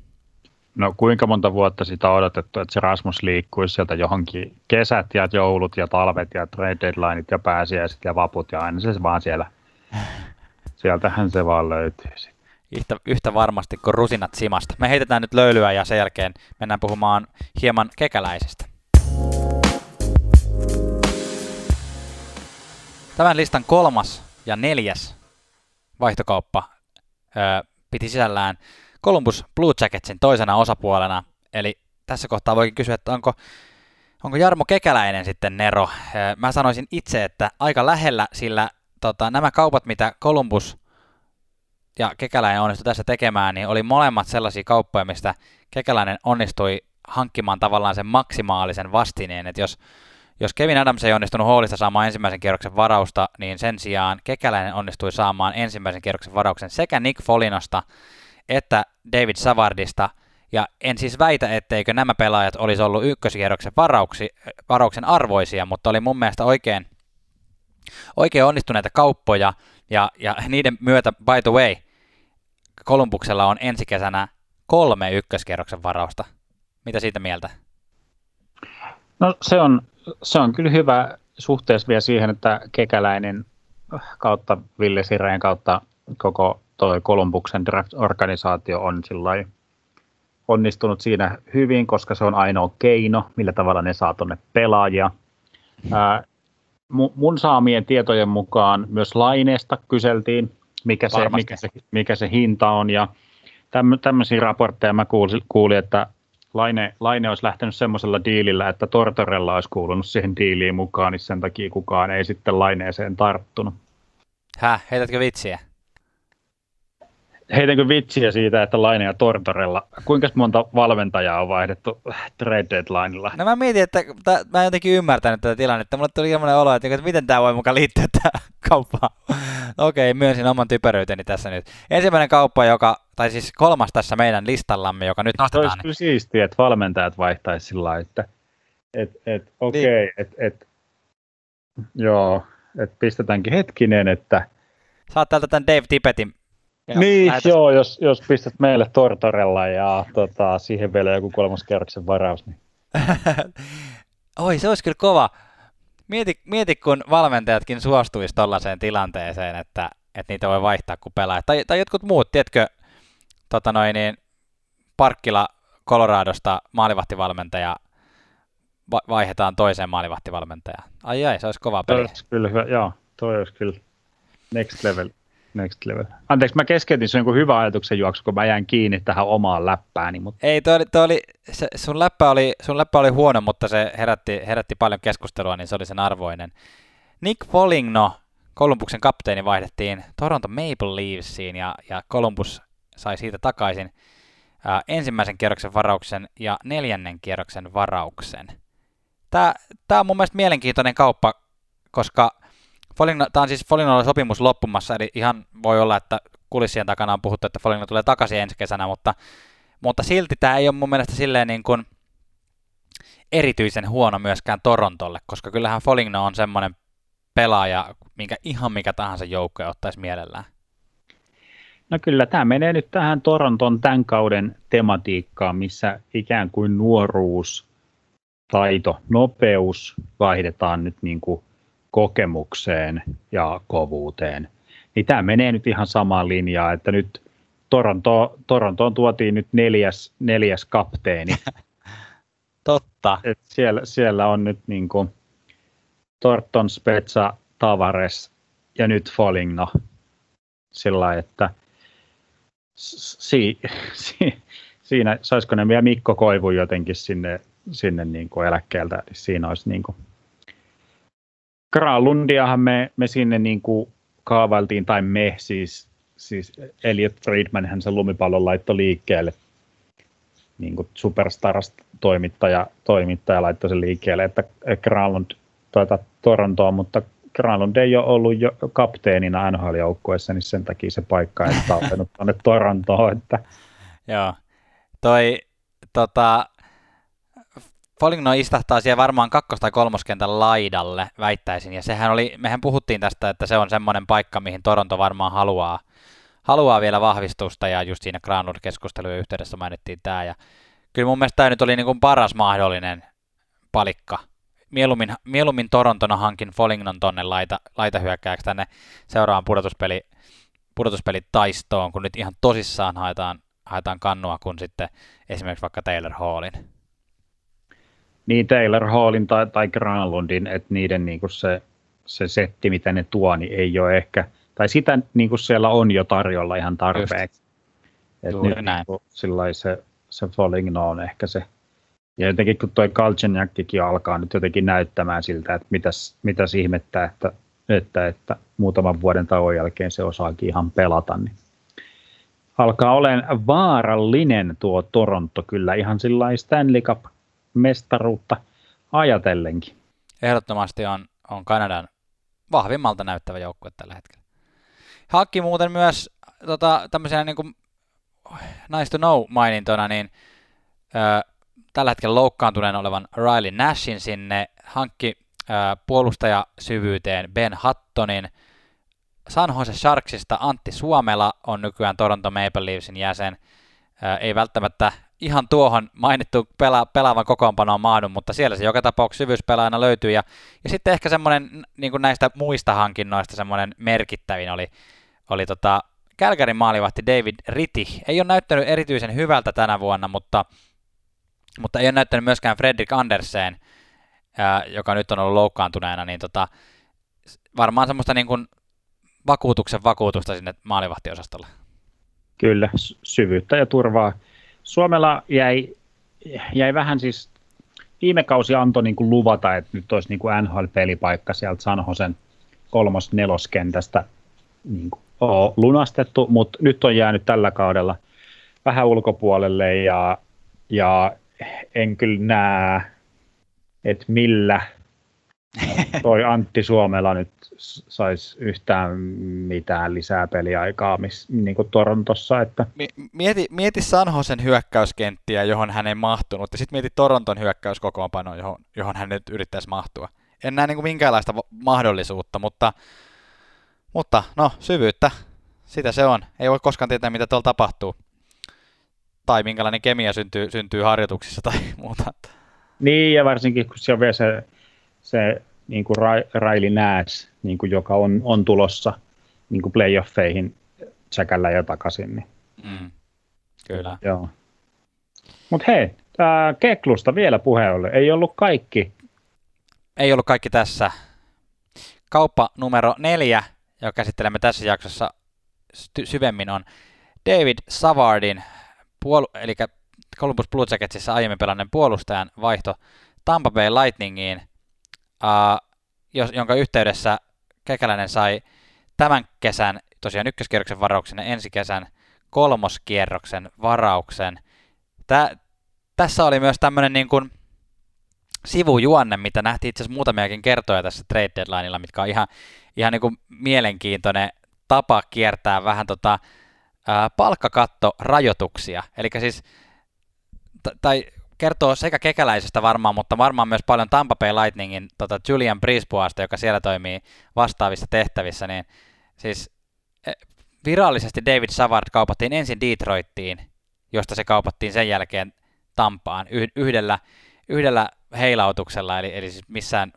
No kuinka monta vuotta sitä on odotettu, että se Rasmus liikkuisi sieltä johonkin kesät ja joulut ja talvet ja trade deadlineit ja pääsiäiset ja vaput ja aina se vaan siellä, sieltähän se vaan löytyy sitten yhtä, yhtä varmasti kuin rusinat simasta. Me heitetään nyt löylyä ja sen jälkeen mennään puhumaan hieman kekäläisestä. Tämän listan kolmas ja neljäs vaihtokauppa ö, piti sisällään Columbus Blue Jacketsin toisena osapuolena. Eli tässä kohtaa voikin kysyä, että onko, onko Jarmo Kekäläinen sitten Nero? Ö, mä sanoisin itse, että aika lähellä, sillä tota, nämä kaupat, mitä Columbus ja Kekäläinen onnistui tässä tekemään, niin oli molemmat sellaisia kauppoja, mistä Kekäläinen onnistui hankkimaan tavallaan sen maksimaalisen vastineen, että jos, jos Kevin Adams ei onnistunut Hallista saamaan ensimmäisen kierroksen varausta, niin sen sijaan Kekäläinen onnistui saamaan ensimmäisen kierroksen varauksen sekä Nick Folinosta että David Savardista, ja en siis väitä, etteikö nämä pelaajat olisi ollut ykköskierroksen varauksi, varauksen arvoisia, mutta oli mun mielestä oikein, oikein onnistuneita kauppoja, ja, ja niiden myötä, by the way, Kolumbuksella on ensi kesänä kolme ykköskierroksen varausta. Mitä siitä mieltä? No se on, se on kyllä hyvä suhteessa vielä siihen, että Kekäläinen kautta Ville Sireen kautta koko toi Kolumbuksen draft-organisaatio on onnistunut siinä hyvin, koska se on ainoa keino, millä tavalla ne saa tuonne pelaajia. Ää, mun saamien tietojen mukaan myös laineesta kyseltiin, mikä se, mikä se, mikä se hinta on, ja tämmöisiä raportteja mä kuulin, kuulin että Laine, Laine olisi lähtenyt semmoisella diilillä, että Tortorella olisi kuulunut siihen diiliin mukaan, niin sen takia kukaan ei sitten Laineeseen tarttunut. Häh, heitätkö vitsiä? Heitänkö vitsiä siitä, että Laine ja Tortorella, kuinka monta valmentajaa on vaihdettu trade deadlineilla? No mä mietin, että t- mä en jotenkin ymmärtänyt tätä tilannetta. Mulle tuli sellainen olo, että, että miten tämä voi mukaan liittyä tähän kauppaan. No okei, myönsin oman typeryyteni tässä nyt. Ensimmäinen kauppa, joka, tai siis kolmas tässä meidän listallamme, joka nyt nostetaan. Olisi kyllä siistiä, että valmentajat vaihtaisi sillä että et, et, okei, okay, niin. että et, joo, että pistetäänkin hetkinen, että Saat täältä tämän Dave Tippetin ja niin, lähetäs... joo, jos, jos pistät meille Tortorella ja tota, siihen vielä joku kolmoskerroksen varaus. Niin. Oi, se olisi kyllä kova. Mieti, mieti kun valmentajatkin suostuisi tuollaiseen tilanteeseen, että, että niitä voi vaihtaa kun pelaa. Tai, tai jotkut muut, tiedätkö, tota noin, niin Parkkila Coloradosta maalivahtivalmentaja va- vaihdetaan toiseen maalivahtivalmentajaan. Ai ai, se olisi kova peli. Olisi kyllä hyvä, joo, toi olisi kyllä next level next level. Anteeksi, mä keskeytin sun hyvä ajatuksen juoksu, kun mä jäin kiinni tähän omaan läppääni. Mutta... Ei, toi oli, toi oli, se, sun, läppä oli, sun läppä oli huono, mutta se herätti, herätti paljon keskustelua, niin se oli sen arvoinen. Nick Foligno, Columbuksen kapteeni, vaihdettiin Toronto Maple Leafsiin ja, ja Columbus sai siitä takaisin ää, ensimmäisen kierroksen varauksen ja neljännen kierroksen varauksen. Tämä on mun mielestä mielenkiintoinen kauppa, koska Foligno, tämä on siis Folignolla sopimus loppumassa, eli ihan voi olla, että kulissien takana on puhuttu, että Foligno tulee takaisin ensi kesänä, mutta, mutta silti tämä ei ole mun mielestä silleen niin kuin erityisen huono myöskään Torontolle, koska kyllähän Foligno on semmoinen pelaaja, minkä ihan mikä tahansa joukko ottaisi mielellään. No kyllä, tämä menee nyt tähän Toronton tämän kauden tematiikkaan, missä ikään kuin nuoruus, taito, nopeus vaihdetaan nyt niin kuin kokemukseen ja kovuuteen. Niin tämä menee nyt ihan samaan linjaan, että nyt Toronto, Torontoon tuotiin nyt neljäs, neljäs kapteeni. Totta. Et siellä, siellä on nyt niin kuin Torton, Spezza, Tavares ja nyt Foligno. Sillä että si, si, siinä, saisiko ne vielä Mikko Koivu jotenkin sinne, sinne niin kuin eläkkeeltä, niin siinä olisi niin kuin Kralundiahan me, me sinne niin kuin kaavailtiin, tai me siis, siis Elliot Friedman, hän sen lumipallon laittoi liikkeelle, niin kuin superstarasta toimittaja, toimittaja laittoi sen liikkeelle, että Kralund tuota, Torontoon, mutta Granlund ei ole ollut jo kapteenina NHL-joukkueessa, niin sen takia se paikka ei tallenut tuonne Torontoon. Että... Joo. Toi, tota, Foligno istahtaa siellä varmaan kakkos- tai kolmoskentän laidalle, väittäisin. Ja sehän oli, mehän puhuttiin tästä, että se on semmoinen paikka, mihin Toronto varmaan haluaa, haluaa vielä vahvistusta, ja just siinä Granlund-keskustelujen yhteydessä mainittiin tämä. Ja kyllä mun mielestä tämä nyt oli niin kuin paras mahdollinen palikka. Mieluummin, mieluummin Torontona hankin Folignon tonne laita, laitahyökkääksi tänne seuraavan pudotuspeli, pudotuspeli taistoon, kun nyt ihan tosissaan haetaan, haetaan kannua, kun sitten esimerkiksi vaikka Taylor Hallin niin Taylor Hallin tai, tai Granlundin, että niiden niin kuin se, se setti, mitä ne tuo, niin ei ole ehkä, tai sitä niin kuin siellä on jo tarjolla ihan tarpeeksi. Että nyt näin. Niin se, se Falling no on ehkä se. Ja jotenkin kun toi Kalchenjakkikin alkaa nyt jotenkin näyttämään siltä, että mitäs, mitäs ihmettä, että, että, että muutaman vuoden tauon jälkeen se osaakin ihan pelata, niin alkaa olemaan vaarallinen tuo Toronto kyllä ihan sillä Stanley Cup-mestaruutta ajatellenkin. Ehdottomasti on, on Kanadan vahvimmalta näyttävä joukkue tällä hetkellä. Hakki muuten myös tota, tämmöisenä niin kuin nice to know mainintona, niin ö, tällä hetkellä loukkaantuneen olevan Riley Nashin sinne, hankki ö, puolustajasyvyyteen Ben Hattonin, San Jose Sharksista Antti Suomela on nykyään Toronto Maple Leafsin jäsen. Ö, ei välttämättä ihan tuohon mainittu pela, pelaavan kokoonpanoon maadu, mutta siellä se joka tapauksessa syvyyspelaajana löytyy. Ja, ja sitten ehkä semmoinen niin näistä muista hankinnoista semmoinen merkittävin oli, oli tota Kälkärin maalivahti David Ritti ei ole näyttänyt erityisen hyvältä tänä vuonna, mutta, mutta ei ole näyttänyt myöskään Fredrik Andersen, ää, joka nyt on ollut loukkaantuneena, niin tota, varmaan semmoista niin kuin vakuutuksen vakuutusta sinne maalivahtiosastolle. Kyllä, syvyyttä ja turvaa. Suomella jäi, jäi vähän siis, viime kausi antoi niin kuin luvata, että nyt olisi niin kuin NHL-pelipaikka sieltä Sanhosen kolmos-neloskentästä niin kuin lunastettu, mutta nyt on jäänyt tällä kaudella vähän ulkopuolelle ja, ja en kyllä näe, että millä toi Antti Suomela nyt saisi yhtään mitään lisää peliaikaa miss, niin kuin Torontossa. Että... Mieti, mieti Sanhosen hyökkäyskenttiä, johon hän ei mahtunut, ja sitten mieti Toronton hyökkäyskokoonpanoa, johon, johon hän nyt yrittäisi mahtua. En näe niin kuin minkäänlaista mahdollisuutta, mutta mutta no, syvyyttä, sitä se on. Ei voi koskaan tietää, mitä tuolla tapahtuu. Tai minkälainen kemia syntyy, syntyy harjoituksissa tai muuta. Niin, ja varsinkin kun siellä on vielä se, se niin kuin Riley Nash, niin kuin joka on, on tulossa niin kuin playoffeihin tsekällä ja takaisin. Niin. Mm, kyllä. Joo. Mutta hei, äh, Keklusta vielä puheelle. Ei ollut kaikki. Ei ollut kaikki tässä. Kauppa numero neljä joka käsittelemme tässä jaksossa syvemmin, on David Savardin, puol- eli Columbus Blue Jacketsissa aiemmin pelanneen puolustajan vaihto Tampa Bay Lightningiin, jos, jonka yhteydessä Kekäläinen sai tämän kesän, tosiaan ykköskierroksen varauksen ja ensi kesän kolmoskierroksen varauksen. Tää, tässä oli myös tämmöinen niin kuin sivujuonne, mitä nähtiin itse asiassa muutamiakin kertoja tässä trade deadlineilla, mitkä on ihan, ihan niin kuin mielenkiintoinen tapa kiertää vähän tota, ää, palkkakattorajoituksia. Eli siis, t- tai kertoo sekä kekäläisestä varmaan, mutta varmaan myös paljon Tampa Bay Lightningin tota Julian Brisboasta, joka siellä toimii vastaavissa tehtävissä, niin siis e, virallisesti David Savard kaupattiin ensin Detroittiin, josta se kaupattiin sen jälkeen Tampaan yhdellä, yhdellä heilautuksella, eli, eli siis missään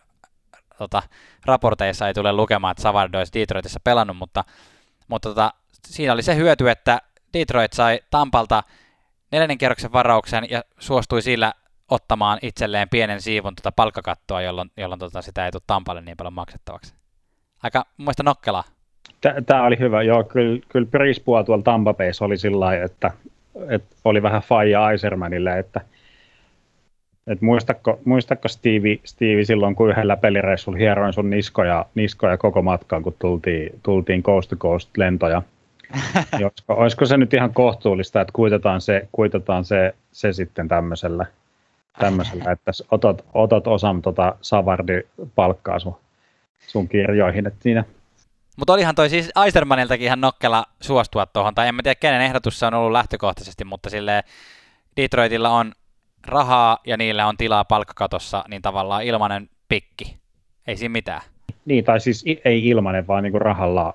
tota, raporteissa ei tule lukemaan, että Savard olisi Detroitissa pelannut, mutta, mutta tota, siinä oli se hyöty, että Detroit sai Tampalta neljännen kierroksen varauksen ja suostui sillä ottamaan itselleen pienen siivun tuota palkkakattoa, jolloin, jolloin tota sitä ei tule Tampalle niin paljon maksettavaksi. Aika mielestä nokkelaa. Tämä oli hyvä. Joo, kyllä, kyllä Prispua tuolla Tampa oli sillä että, että oli vähän faija Aisermanille, että et muistatko, muistatko Steve, Steve silloin, kun yhdellä pelireissulla hieroin sun niskoja, niskoja koko matkaan, kun tultiin, tultiin Coast to Coast lentoja? Josko, olisiko se nyt ihan kohtuullista, että kuitataan se, kuitataan se, se sitten tämmöisellä, tämmöisellä että otat, otat osan tota Savardi palkkaa sun, sun kirjoihin, että siinä mutta olihan toi siis Aisermaniltakin ihan nokkela suostua tuohon, tai en mä tiedä kenen ehdotus se on ollut lähtökohtaisesti, mutta sille Detroitilla on rahaa ja niillä on tilaa palkkakatossa, niin tavallaan ilmanen pikki. Ei siinä mitään. Niin, tai siis ei ilmanen, vaan niin kuin rahalla,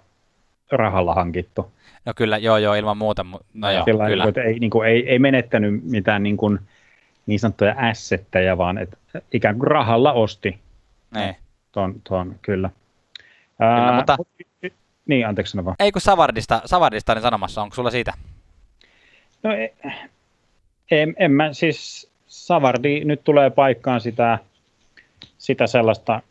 rahalla hankittu. No kyllä, joo, joo, ilman muuta. No joo, Sillä kyllä. Niin kuin, ei, niin kuin, ei, ei menettänyt mitään niin, kuin, niin sanottuja assetteja, vaan että ikään kuin rahalla osti. Niin. Tuon, tuon, kyllä. kyllä Ää, mutta... Niin, anteeksi sano vaan. Ei kun Savardista, Savardista niin sanomassa, onko sulla siitä? No en, en mä siis Savardi nyt tulee paikkaan sitä, sitä sellaista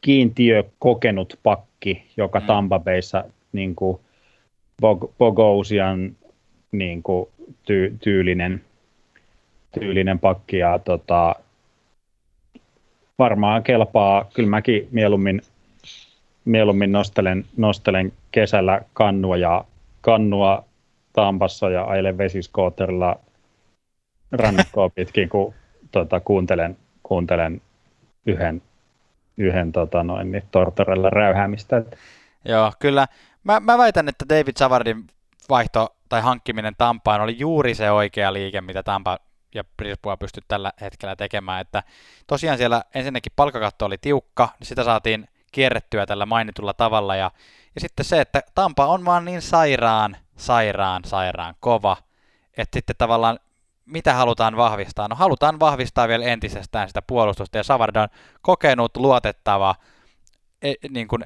kiintiö kokenut pakki, joka mm. Tampa Bayssa niin kuin Bog, Bogosian niin kuin ty, tyylinen, tyylinen pakki ja tota, varmaan kelpaa. Kyllä mäkin mieluummin, mieluummin nostelen, nostelen kesällä kannua ja kannua Tampassa ja ajelen vesiskootterilla rannikkoa pitkin, kun tota, kuuntelen, kuuntelen yhden, yhden tota, noin, niin, tortorella räyhäämistä. Joo, kyllä. Mä, mä väitän, että David Savardin vaihto tai hankkiminen Tampaan oli juuri se oikea liike, mitä Tampa ja Brisbane pysty tällä hetkellä tekemään. Että tosiaan siellä ensinnäkin palkkakatto oli tiukka, niin sitä saatiin kierrettyä tällä mainitulla tavalla. Ja, ja sitten se, että Tampa on vaan niin sairaan, sairaan, sairaan kova, että sitten tavallaan mitä halutaan vahvistaa? No halutaan vahvistaa vielä entisestään sitä puolustusta, ja Savard on kokenut, luotettava, ei, niin kuin,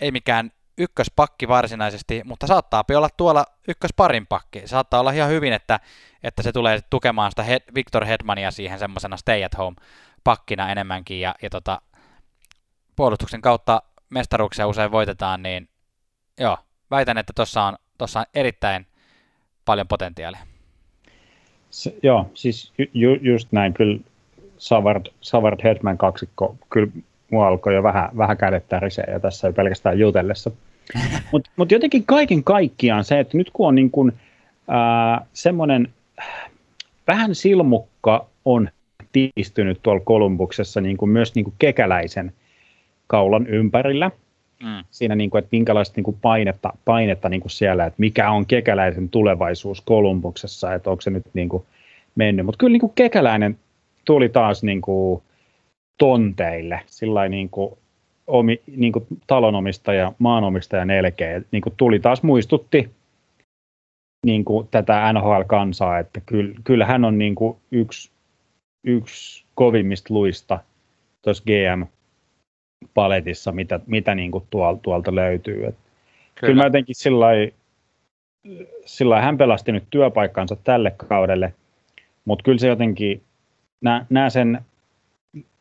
ei mikään ykköspakki varsinaisesti, mutta saattaa olla tuolla ykkösparin pakki. Saattaa olla ihan hyvin, että, että se tulee tukemaan sitä He- Victor Hedmania siihen semmoisena stay at home pakkina enemmänkin, ja, ja tota, puolustuksen kautta mestaruuksia usein voitetaan, niin joo, väitän, että tuossa on, tossa on erittäin paljon potentiaalia. Se, joo, siis ju, just näin, kyllä Savard, Savard Hedman kaksikko, kyllä mua alkoi jo vähän, vähän kädet tärisee ja tässä ei pelkästään jutellessa. Mutta mut jotenkin kaiken kaikkiaan se, että nyt kun on niin kun, ää, semmoinen vähän silmukka on tiistynyt tuolla Kolumbuksessa niin kuin myös niin kuin kekäläisen kaulan ympärillä. Mm. Siinä, niin kuin, että minkälaista niin kuin painetta, painetta niin kuin siellä, että mikä on kekäläisen tulevaisuus Kolumbuksessa, että onko se nyt niin kuin mennyt. Mutta kyllä niin kuin kekäläinen tuli taas niin kuin, tonteille, sillä niin kuin, omi, niin kuin talonomistaja, maanomistaja nelkeä, niin kuin tuli taas muistutti niin kuin tätä NHL-kansaa, että kyllä, hän on niin kuin yksi, yksi kovimmista luista tuossa GM-paletissa, mitä, mitä niin kuin tuolta, tuolta löytyy. Et kyllä. kyllä mä jotenkin sillä hän pelasti nyt työpaikkansa tälle kaudelle, mutta kyllä se jotenkin, nämä sen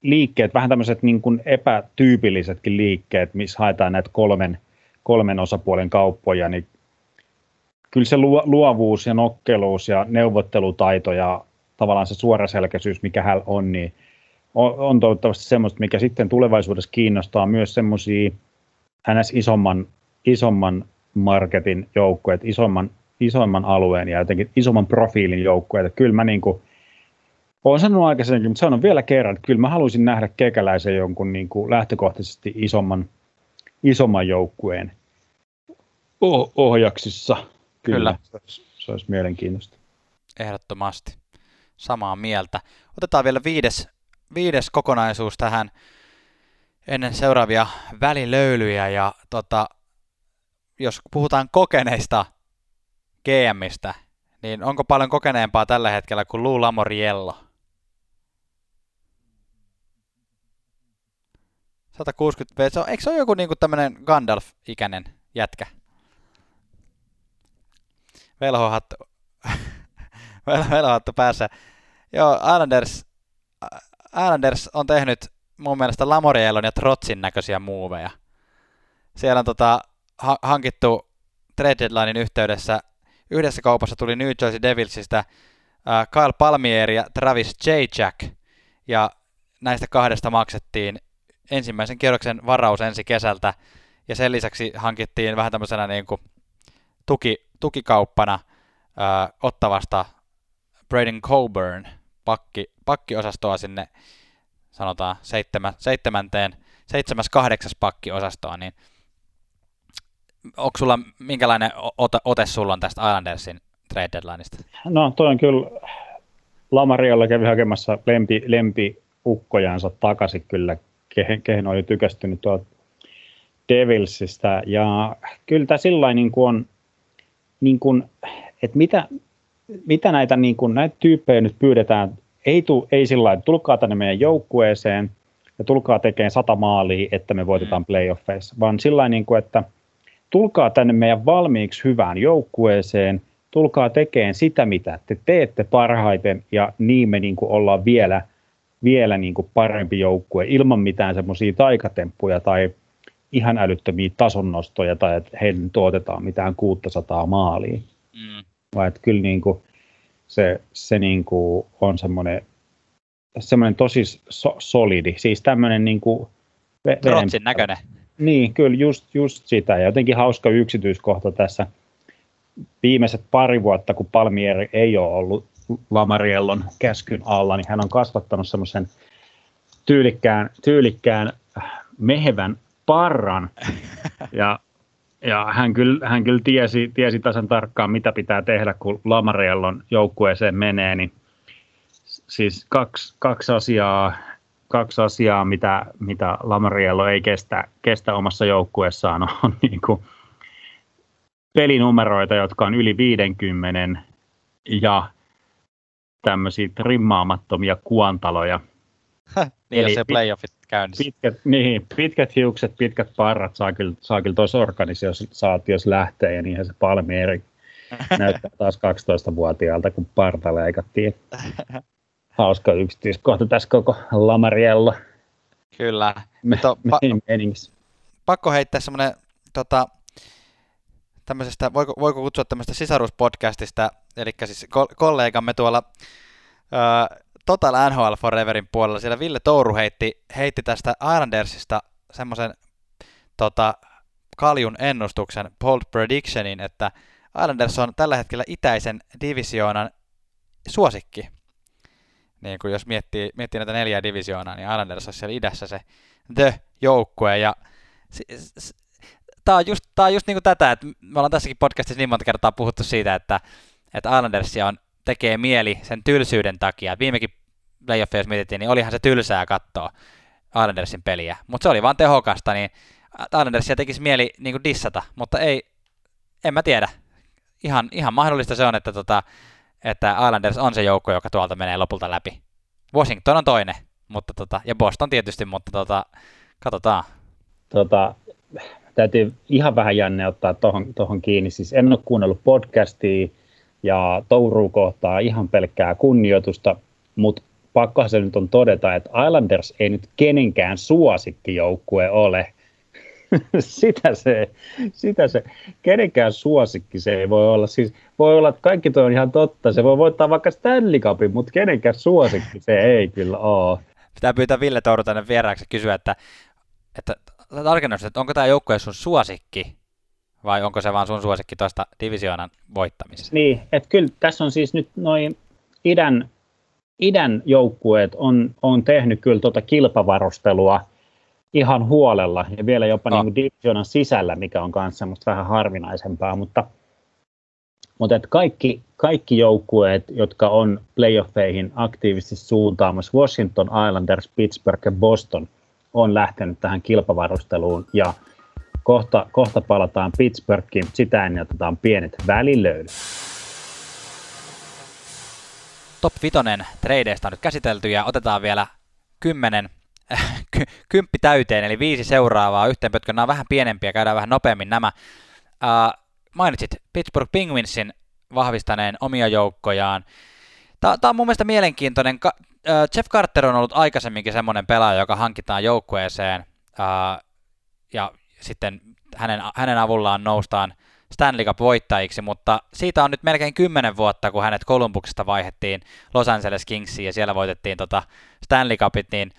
liikkeet, vähän tämmöiset niin kuin epätyypillisetkin liikkeet, missä haetaan näitä kolmen, kolmen osapuolen kauppoja, niin kyllä se luovuus ja nokkeluus ja neuvottelutaito ja tavallaan se suoraselkäisyys, mikä hän on, niin on, on toivottavasti semmoista, mikä sitten tulevaisuudessa kiinnostaa myös semmoisia ns. isomman, isomman marketin joukkueet, isomman, isomman alueen ja jotenkin isomman profiilin joukkueet. Kyllä mä niin kuin, olen sanonut aikaisemmin, mutta sanon vielä kerran, että kyllä mä haluaisin nähdä kekäläisen jonkun niin kuin lähtökohtaisesti isomman, isomman joukkueen ohjaksissa. Kyllä. kyllä. Se olisi mielenkiintoista. Ehdottomasti. Samaa mieltä. Otetaan vielä viides, viides kokonaisuus tähän ennen seuraavia välilöylyjä. Ja tota, jos puhutaan kokeneista GMistä, niin onko paljon kokeneempaa tällä hetkellä kuin Lou Lamoriello? 160 V. Se on, eikö se ole joku niinku tämmönen Gandalf-ikäinen jätkä? Velhohattu. Velhohattu päässä. Joo, Islanders, Islanders on tehnyt mun mielestä Lamorielon ja Trotsin näköisiä muuveja. Siellä on tota, ha- hankittu trade deadlinein yhteydessä. Yhdessä kaupassa tuli New Jersey Devilsistä äh, Kyle Palmier ja Travis J. Jack. Ja näistä kahdesta maksettiin ensimmäisen kierroksen varaus ensi kesältä, ja sen lisäksi hankittiin vähän tämmöisenä niin kuin tuki, tukikauppana ää, ottavasta Braden Coburn pakki, pakkiosastoa sinne sanotaan seitsemä, seitsemänteen, seitsemäs kahdeksas pakkiosastoa, niin onko sulla, minkälainen ote, ote sulla on tästä Islandersin trade deadlineista? No toi on kyllä, Lamariolla kävi hakemassa lempi, lempi ukkojansa takaisin kyllä kehen, kehen oli tykästynyt tuolta Devilsistä. Ja kyllä tämä sillä niin kuin on, niin kuin, että mitä, mitä näitä, niin kuin, näitä tyyppejä nyt pyydetään, ei, tu, ei sillä lailla, tulkaa tänne meidän joukkueeseen ja tulkaa tekemään sata maalia, että me voitetaan mm. playoffeissa, vaan sillä niin kuin, että tulkaa tänne meidän valmiiksi hyvään joukkueeseen, tulkaa tekemään sitä, mitä te teette parhaiten, ja niin me niin kuin ollaan vielä vielä niin kuin parempi joukkue ilman mitään semmoisia taikatemppuja tai ihan älyttömiä tasonnostoja tai että heille tuotetaan mitään 600 maalia. Mm. Vai että kyllä niin kuin se, se niin kuin on semmoinen, semmoinen tosi so, solidi, siis tämmöinen niin kuin Trotsin näköinen. Niin, kyllä just, just sitä. Ja jotenkin hauska yksityiskohta tässä viimeiset pari vuotta, kun Palmieri ei ole ollut Lamariellon käskyn alla, niin hän on kasvattanut semmoisen tyylikkään, tyylikkään mehevän parran. Ja, ja hän, kyllä, hän kyllä tiesi, tiesi tasan tarkkaan, mitä pitää tehdä, kun Lamariellon joukkueeseen menee. Niin siis kaksi, kaksi asiaa, kaksi asiaa mitä, mitä Lamariello ei kestä, kestä omassa joukkueessaan, on niin kuin pelinumeroita, jotka on yli 50 ja tämmöisiä rimmaamattomia kuantaloja. niin, Eli se playoffit käynnissä. Pitkät, niin, pitkät hiukset, pitkät parrat saa kyllä, saa kyllä tuossa organisaatiossa lähteä, ja niinhän se Palmieri näyttää taas 12-vuotiaalta, kun parta leikattiin. Hauska yksityiskohta tässä koko Lamariello. Kyllä. Me, to, pa- pakko heittää semmoinen tota, tämmöisestä, voiko, voiko kutsua tämmöistä sisaruspodcastista, eli siis kollegamme tuolla uh, Total NHL Foreverin puolella, siellä Ville Touru heitti, heitti tästä Islandersista semmoisen tota, kaljun ennustuksen, bold predictionin, että Islanders on tällä hetkellä itäisen divisioonan suosikki. Niin kuin jos miettii, miettii näitä neljää divisioonaa, niin Islanders on siellä idässä se the-joukkue, ja tämä on just, tää on just niin kuin tätä, että me ollaan tässäkin podcastissa niin monta kertaa puhuttu siitä, että, että Islandersia on, tekee mieli sen tylsyyden takia. Viimekin playoffia, jos mietittiin, niin olihan se tylsää katsoa Islandersin peliä, mutta se oli vaan tehokasta, niin Islandersia tekisi mieli niin kuin dissata, mutta ei, en mä tiedä. Ihan, ihan mahdollista se on, että, tota, että Islanders on se joukko, joka tuolta menee lopulta läpi. Washington on toinen, mutta tota, ja Boston tietysti, mutta tota, katsotaan. Tota, täytyy ihan vähän jänne ottaa tuohon tohon kiinni. Siis en ole kuunnellut podcastia ja Touru kohtaa ihan pelkkää kunnioitusta, mutta pakkohan se nyt on todeta, että Islanders ei nyt kenenkään suosikkijoukkue ole. sitä, se, sitä se, kenenkään suosikki se ei voi olla. Siis voi olla, että kaikki tuo on ihan totta. Se voi voittaa vaikka Stanley Cupin, mutta kenenkään suosikki se ei kyllä ole. Pitää pyytää Ville Touru tänne vieraaksi kysyä, että, että tarkennus, että onko tämä joukkue sun suosikki vai onko se vaan sun suosikki tuosta divisioonan voittamisesta? Niin, että kyllä tässä on siis nyt noin idän, idän joukkueet on, on tehnyt kyllä tuota kilpavarustelua ihan huolella ja vielä jopa no. niin divisioonan sisällä, mikä on kanssa musta vähän harvinaisempaa, mutta, mutta että kaikki, kaikki joukkueet, jotka on playoffeihin aktiivisesti suuntaamassa, Washington Islanders, Pittsburgh ja Boston – on lähtenyt tähän kilpavarusteluun ja kohta, kohta palataan Pittsburghiin, sitä ennen otetaan pienet välilöydöt. Top 5 tradeista on nyt käsitelty ja otetaan vielä kymmenen ky- kymppi täyteen, eli viisi seuraavaa yhteenpötkön. Nämä on vähän pienempiä, käydään vähän nopeammin nämä. Uh, mainitsit Pittsburgh Penguinsin vahvistaneen omia joukkojaan. Tämä, on mun mielestä mielenkiintoinen. Jeff Carter on ollut aikaisemminkin semmoinen pelaaja, joka hankitaan joukkueeseen ja sitten hänen, hänen avullaan noustaan Stanley Cup-voittajiksi, mutta siitä on nyt melkein kymmenen vuotta, kun hänet Columbuksesta vaihettiin Los Angeles Kingsiin ja siellä voitettiin tota Stanley Cupit, niin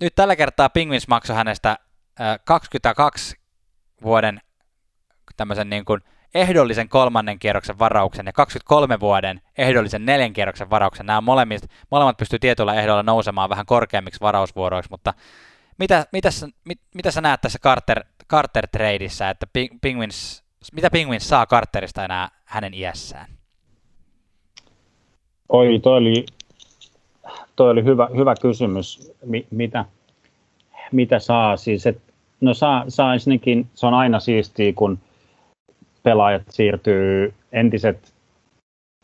nyt tällä kertaa Penguins maksoi hänestä 22 vuoden tämmöisen niin kuin ehdollisen kolmannen kierroksen varauksen ja 23 vuoden ehdollisen neljän kierroksen varauksen. Nämä molemmat, molemmat pystyy tietyllä ehdolla nousemaan vähän korkeammiksi varausvuoroiksi, mutta mitä, mitä, mit, mitä sä näet tässä Carter, Carter-treidissä, että Penguins, mitä Penguins saa Carterista enää hänen iässään? Oi, toi oli, toi oli hyvä, hyvä kysymys. Mi, mitä, mitä saa? Siis, et, no saa, saa ensinnäkin, se on aina siistiä, kun – pelaajat siirtyy, entiset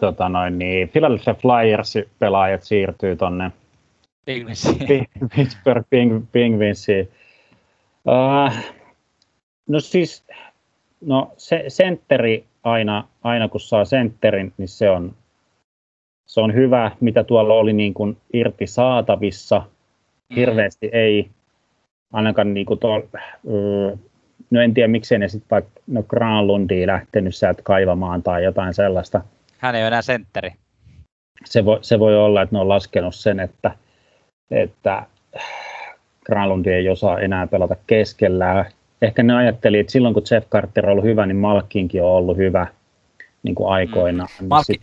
tota noin, niin Philadelphia Flyers-pelaajat siirtyy tuonne Pittsburgh Penguinsiin. Uh, no siis, no se, sentteri aina, aina kun saa sentterin, niin se on, se on hyvä, mitä tuolla oli niin kuin irti saatavissa. Mm. Hirveästi ei, ainakaan niin kuin tuolla, no en tiedä miksei ne sitten vaikka no Granlundia lähtenyt sieltä kaivamaan tai jotain sellaista. Hän ei ole enää sentteri. Se voi, se voi olla, että ne on laskenut sen, että, että Granlundi ei osaa enää pelata keskellä. Ehkä ne ajatteli, että silloin kun Jeff Carter on ollut hyvä, niin Malkinkin on ollut hyvä niin kuin aikoina. Mm. Malki, sit...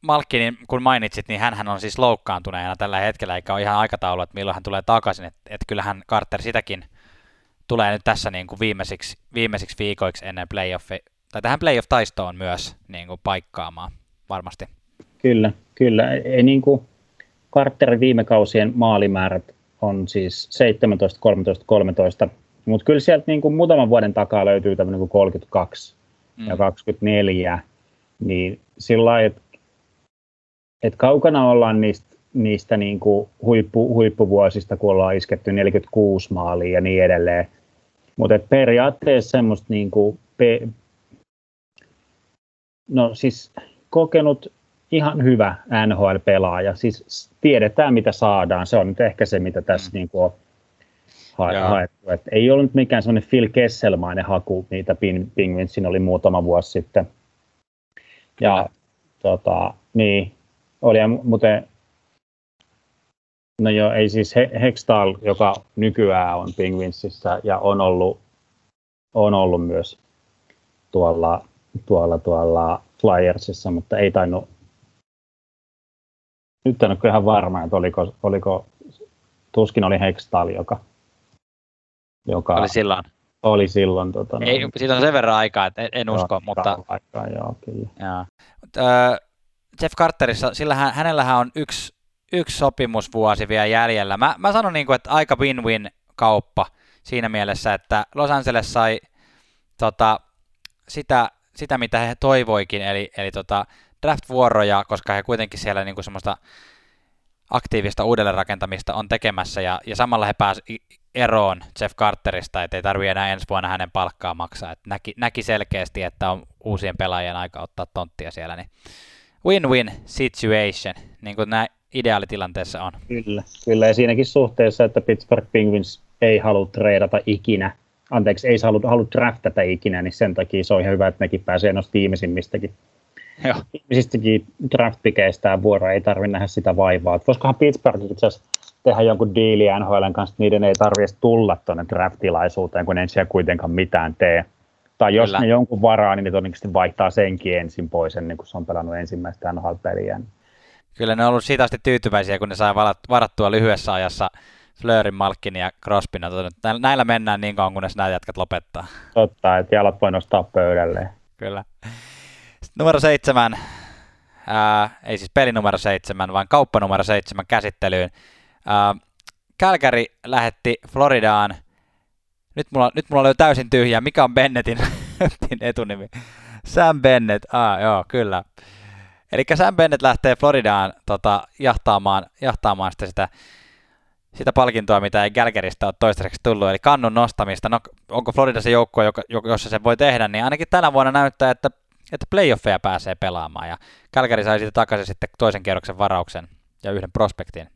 Malkki, niin kun mainitsit, niin hän on siis loukkaantuneena tällä hetkellä, eikä ole ihan aikataulu, että milloin hän tulee takaisin. Että et kyllähän Carter sitäkin tulee nyt tässä niin kuin viimeisiksi, viimeisiksi viikoiksi ennen playoffi, tai tähän playoff-taistoon myös niin kuin paikkaamaan varmasti. Kyllä, kyllä. Ei, niin kuin Carterin viime kausien maalimäärät on siis 17, 13, 13, mutta kyllä sieltä niin kuin muutaman vuoden takaa löytyy tämmöinen kuin 32 mm. ja 24, niin sillä lailla, että, että kaukana ollaan niistä, niistä niin kuin huippu, huippuvuosista, kun ollaan isketty 46 maalia ja niin edelleen. Mutta periaatteessa semmoista niin kuin pe- no siis kokenut ihan hyvä NHL-pelaaja. Siis tiedetään, mitä saadaan. Se on nyt ehkä se, mitä tässä mm. niin kuin on haettu. Et ei ollut mikään semmoinen Phil Kesselmainen haku, mitä Penguinsin oli muutama vuosi sitten. Ja tota, niin, oli muuten, no joo, ei siis Hextall, joka nykyään on Penguinsissa ja on ollut, on ollut myös tuolla, tuolla, tuolla Flyersissa, mutta ei tainnut nyt en ole ihan varma, että oliko, oliko tuskin oli Hextall, joka, joka oli silloin. Oli silloin. Tota, Ei, no, siitä on sen verran aikaa, että en, en usko, mutta... Aikaa, joo, kyllä. Joo. Jeff Carterissa, sillä hän, hänellähän on yksi, yksi sopimusvuosi vielä jäljellä. Mä, mä sanon, niin kuin, että aika win-win kauppa siinä mielessä, että Los Angeles sai tota, sitä, sitä, mitä he toivoikin, eli, eli tota, draft-vuoroja, koska he kuitenkin siellä niin kuin semmoista aktiivista uudelleenrakentamista on tekemässä, ja, ja samalla he pääsivät eroon Jeff Carterista, että ei tarvitse enää ensi vuonna hänen palkkaa maksaa. Et näki, näki selkeästi, että on uusien pelaajien aika ottaa tonttia siellä, niin win-win situation, niin kuin näin ideaalitilanteessa on. Kyllä, kyllä, ja siinäkin suhteessa, että Pittsburgh Penguins ei halua treidata ikinä, anteeksi, ei halua, halua draftata ikinä, niin sen takia se on ihan hyvä, että nekin pääsee noista viimeisimmistäkin Joo. Viimeisistäkin draft vuoro ei tarvitse nähdä sitä vaivaa. voisikohan Pittsburgh itse asiassa tehdä jonkun diili NHLn kanssa, että niiden ei tarvitse tulla tuonne draft-tilaisuuteen, kun en siellä kuitenkaan mitään tee. Tai jos Kyllä. ne jonkun varaa, niin ne todennäköisesti vaihtaa senkin ensin pois, ennen kuin se on pelannut ensimmäistä NHL-peliä. Kyllä ne on ollut siitä asti tyytyväisiä, kun ne sai varattua lyhyessä ajassa Fleurin, Malkin ja Crosbyn. Näillä mennään niin kauan, kunnes nämä jätkät lopettaa. Totta, että jalat voi nostaa pöydälle. Kyllä. Sitten numero seitsemän, ää, ei siis peli numero seitsemän, vaan kauppa numero seitsemän käsittelyyn. Ää, Calgary lähetti Floridaan. Nyt mulla, nyt mulla oli täysin tyhjä. Mikä on Bennettin etunimi? Sam Bennett. Ah, joo, kyllä. Eli Sam Bennett lähtee Floridaan tota, jahtaamaan, jahtaamaan sitä, sitä, sitä palkintoa, mitä ei Gälgeristä ole toistaiseksi tullut, eli kannun nostamista. No, onko Florida se joukkue, jossa se voi tehdä, niin ainakin tänä vuonna näyttää, että että playoffeja pääsee pelaamaan. Ja Calgary sai siitä takaisin sitten toisen kierroksen varauksen ja yhden prospektin.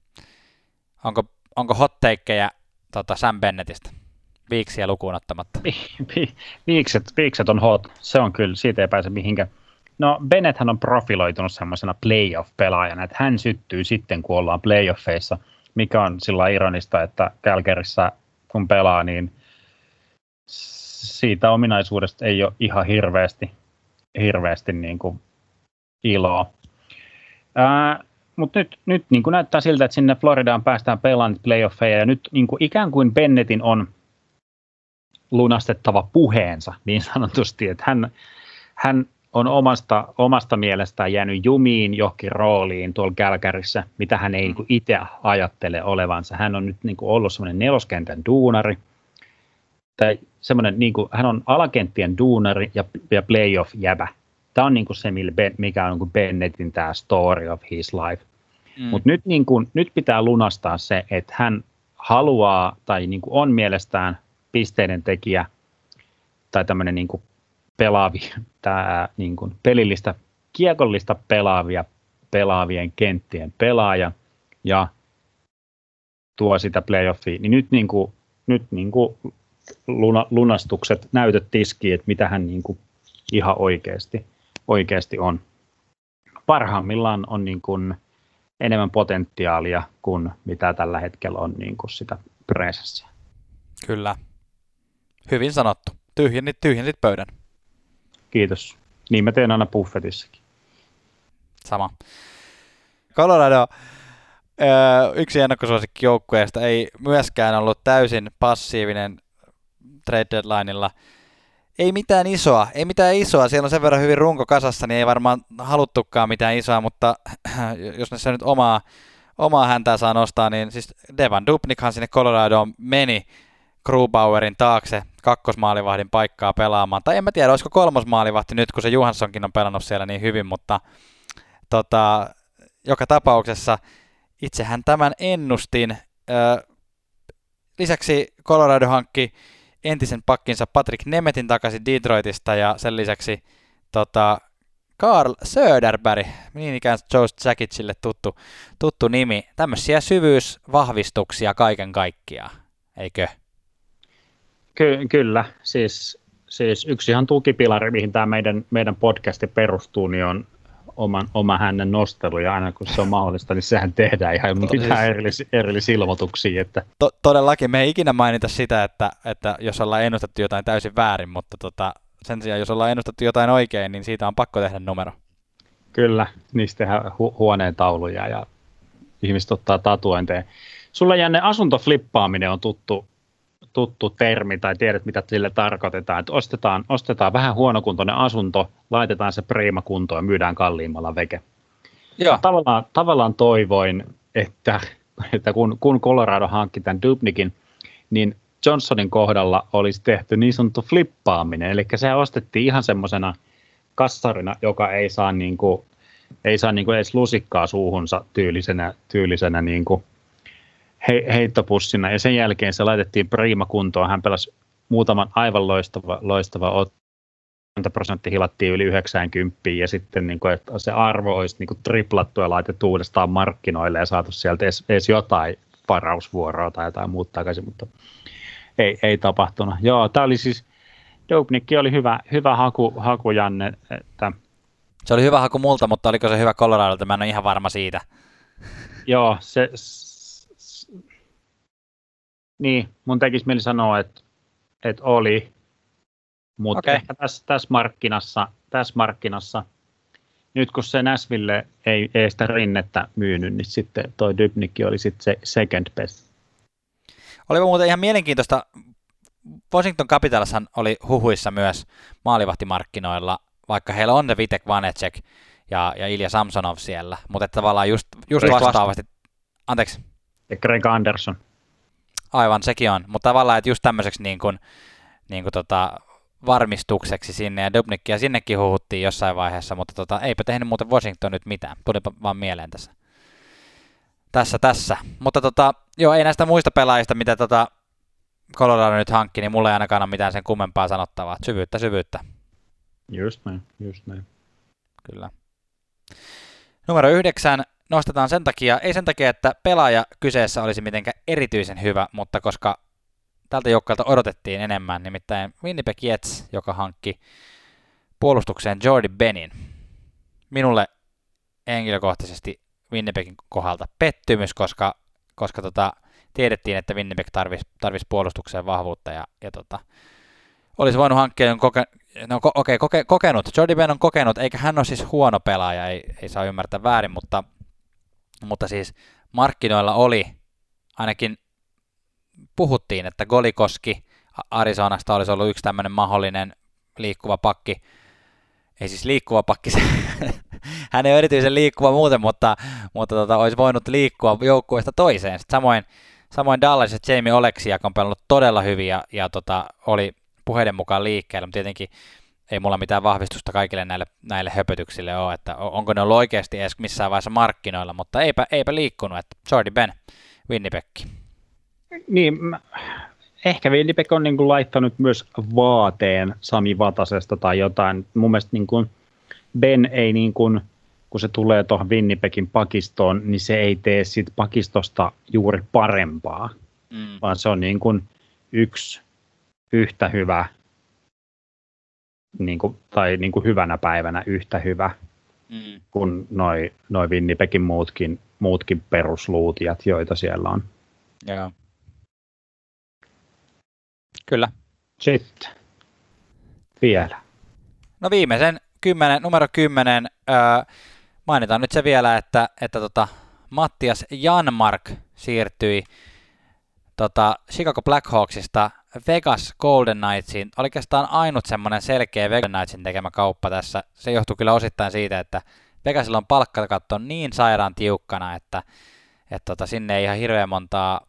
Onko, onko hot takeja tota Sam Bennettistä? Viiksiä lukuun ottamatta. Viikset, viikset on hot, se on kyllä, siitä ei pääse mihinkään. No Bennett on profiloitunut semmoisena playoff-pelaajana, että hän syttyy sitten, kun ollaan playoffeissa, mikä on sillä ironista, että Kälkerissä kun pelaa, niin siitä ominaisuudesta ei ole ihan hirveästi hirveästi niin kuin iloa. Mutta nyt, nyt niin kuin näyttää siltä, että sinne Floridaan päästään pelaamaan playoffeja ja nyt niin kuin ikään kuin Bennettin on lunastettava puheensa niin sanotusti, että hän, hän on omasta, omasta mielestään jäänyt jumiin johonkin rooliin tuolla Kälkärissä, mitä hän ei niin itse ajattele olevansa. Hän on nyt niin kuin ollut semmoinen neloskentän duunari, tai semmoinen, niin kuin, hän on alakenttien duunari ja, ja playoff-jäbä. Tämä on niin kuin se, mikä on niin Bennettin tämä story of his life. Mm. Mutta nyt, niin kuin, nyt pitää lunastaa se, että hän haluaa tai niin kuin on mielestään pisteiden tekijä tai tämmöinen niin kuin pelaavi, tämä niin kuin pelillistä, kiekollista pelaavia pelaavien kenttien pelaaja ja tuo sitä playoffia, niin nyt, niin kuin, nyt niin kuin luna, lunastukset, näytöt tiskiin, että mitä hän niin kuin ihan oikeasti, oikeasti on. Parhaimmillaan on niin kuin enemmän potentiaalia kuin mitä tällä hetkellä on niin kuin sitä presenssiä. Kyllä. Hyvin sanottu. Tyhjennit, tyhjennit pöydän. Kiitos. Niin mä teen aina buffetissakin. Sama. Colorado, yksi ennakkosuosikki joukkueesta, ei myöskään ollut täysin passiivinen trade deadlineilla. Ei mitään isoa, ei mitään isoa. Siellä on sen verran hyvin runko kasassa, niin ei varmaan haluttukaan mitään isoa, mutta jos ne se nyt omaa, omaa häntää saa nostaa, niin siis Devan Dubnikhan sinne Coloradoon meni Grubauerin taakse kakkosmaalivahdin paikkaa pelaamaan. Tai en mä tiedä, olisiko kolmosmaalivahti nyt, kun se Johanssonkin on pelannut siellä niin hyvin, mutta tota, joka tapauksessa itsehän tämän ennustin. Lisäksi Colorado hankki entisen pakkinsa Patrick Nemetin takaisin Detroitista ja sen lisäksi tota, Carl Söderberg, niin ikään Joe Jackitsille tuttu, tuttu nimi. Tämmöisiä syvyysvahvistuksia kaiken kaikkiaan, eikö? Ky- kyllä, siis, siis yksi ihan tukipilari, mihin tämä meidän, meidän podcasti perustuu, niin on oman, oma hänen nostelu, ja aina kun se on mahdollista, niin sehän tehdään ihan mitään erillis, erillisilmoituksia. Että... To- todellakin, me ei ikinä mainita sitä, että, että jos ollaan ennustettu jotain täysin väärin, mutta tota, sen sijaan, jos ollaan ennustettu jotain oikein, niin siitä on pakko tehdä numero. Kyllä, niistä tehdään hu- huoneen tauluja ja ihmiset ottaa tatuointeja. Sulla jänne asuntoflippaaminen on tuttu, tuttu termi tai tiedät, mitä sille tarkoitetaan. Että ostetaan, ostetaan vähän huonokuntoinen asunto, laitetaan se priima kuntoon ja myydään kalliimmalla veke. Joo. Tavallaan, tavallaan toivoin, että, että kun, kun Colorado hankki tämän Dubnikin, niin Johnsonin kohdalla olisi tehty niin sanottu flippaaminen, eli se ostettiin ihan semmoisena kassarina, joka ei saa, niin kuin, ei saa niin kuin edes lusikkaa suuhunsa tyylisenä, tyylisenä niin kuin he, heittopussina, ja sen jälkeen se laitettiin prima kuntoon. Hän pelasi muutaman aivan loistava, loistava prosentti hilattiin yli 90 ja sitten niin kuin, että se arvo olisi niin kuin triplattu ja laitettu uudestaan markkinoille ja saatu sieltä edes, edes jotain varausvuoroa tai jotain muuta takaisin, mutta ei, ei tapahtunut. Joo, tämä oli siis, Dopenikki oli hyvä, hyvä haku, haku Janne. Että... Se oli hyvä haku multa, mutta oliko se hyvä Coloradolta? Mä en ole ihan varma siitä. Joo, se, niin, mun tekisi mieli sanoa, että, että oli, mutta okay. ehkä tässä, tässä, markkinassa, tässä markkinassa, nyt kun se Näsville ei, ei sitä rinnettä myynyt, niin sitten toi Dybnikki oli sitten se second best. Oli muuten ihan mielenkiintoista, Washington Capitals oli huhuissa myös maalivahtimarkkinoilla, vaikka heillä on ne Vitek Vanecek ja, ja Ilja Samsonov siellä, mutta tavallaan just, just vastaavasti, anteeksi. Ja Greg Anderson. Aivan, sekin on. Mutta tavallaan, että just tämmöiseksi niin kuin, niin kuin tota, varmistukseksi sinne, ja Dubnikkia sinnekin huhuttiin jossain vaiheessa, mutta tota, eipä tehnyt muuten Washington nyt mitään. Tulipa vaan mieleen tässä. Tässä, tässä. Mutta tota, joo, ei näistä muista pelaajista, mitä tota Colorado nyt hankki, niin mulla ei ainakaan ole mitään sen kummempaa sanottavaa. Syvyyttä, syvyyttä. Just näin, just näin. Kyllä. Numero yhdeksän, nostetaan sen takia, ei sen takia, että pelaaja kyseessä olisi mitenkään erityisen hyvä, mutta koska tältä joukkueelta odotettiin enemmän, nimittäin Winnipeg Jets, joka hankki puolustukseen Jordi Benin. Minulle henkilökohtaisesti Winnipegin kohdalta pettymys, koska, koska tota, tiedettiin, että Winnipeg tarvisi, tarvisi puolustukseen vahvuutta ja, ja tota, olisi voinut hankkia koke, no, okay, koke, kokenut. Jordi Ben on kokenut, eikä hän ole siis huono pelaaja, ei, ei saa ymmärtää väärin, mutta mutta siis markkinoilla oli, ainakin puhuttiin, että Golikoski Arizonasta olisi ollut yksi tämmöinen mahdollinen liikkuva pakki. Ei siis liikkuva pakki, hän ei ole erityisen liikkuva muuten, mutta, mutta tota, olisi voinut liikkua joukkueesta toiseen. Sitten samoin, samoin Dallas ja Jamie Oleksi, joka on pelannut todella hyvin ja, ja tota, oli puheiden mukaan liikkeellä, mutta tietenkin ei mulla mitään vahvistusta kaikille näille, näille höpötyksille ole, että onko ne ollut oikeasti edes missään vaiheessa markkinoilla, mutta eipä, eipä liikkunut, että Jordi Ben, Winnipeg. Niin, mä, ehkä Winnipeg on niin kuin laittanut myös vaateen Sami Vatasesta tai jotain. Mun mielestä niin kuin Ben ei niin kuin kun se tulee tuohon Winnipegin pakistoon, niin se ei tee siitä pakistosta juuri parempaa, mm. vaan se on niin kuin yksi yhtä hyvä, niin kuin, tai niin kuin hyvänä päivänä yhtä hyvä mm. kuin noi, noi Winnipegin muutkin, muutkin perusluutijat, joita siellä on. Joo. Kyllä. Sitten vielä. No viimeisen kymmenen, numero 10, öö, mainitaan nyt se vielä, että, että tota, Mattias Janmark siirtyi tota, Chicago Blackhawksista Vegas Golden Knightsiin. Oikeastaan ainut semmoinen selkeä Vegas Knightsin tekemä kauppa tässä. Se johtuu kyllä osittain siitä, että Vegasilla on palkkakatto niin sairaan tiukkana, että, että tota, sinne ei ihan hirveän montaa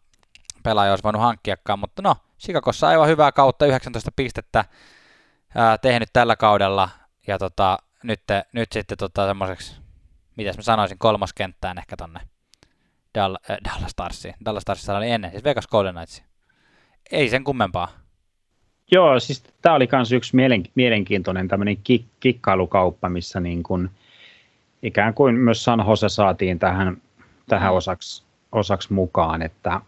pelaajaa olisi voinut hankkiakaan, mutta no, Chicagossa aivan hyvää kautta, 19 pistettä ää, tehnyt tällä kaudella, ja tota, nyt, nyt sitten tota, semmoiseksi, mitäs mä sanoisin, kolmoskenttään ehkä tonne Dall, äh, Dallas Starsiin. Dallas Starsissa oli ennen, siis Vegas Golden Knights. Ei sen kummempaa. Joo, siis tämä oli myös yksi mielen, mielenkiintoinen tämmöinen kik, kikkailukauppa, missä niin kun, ikään kuin myös San Jose saatiin tähän, tähän osaksi, osaksi mukaan, että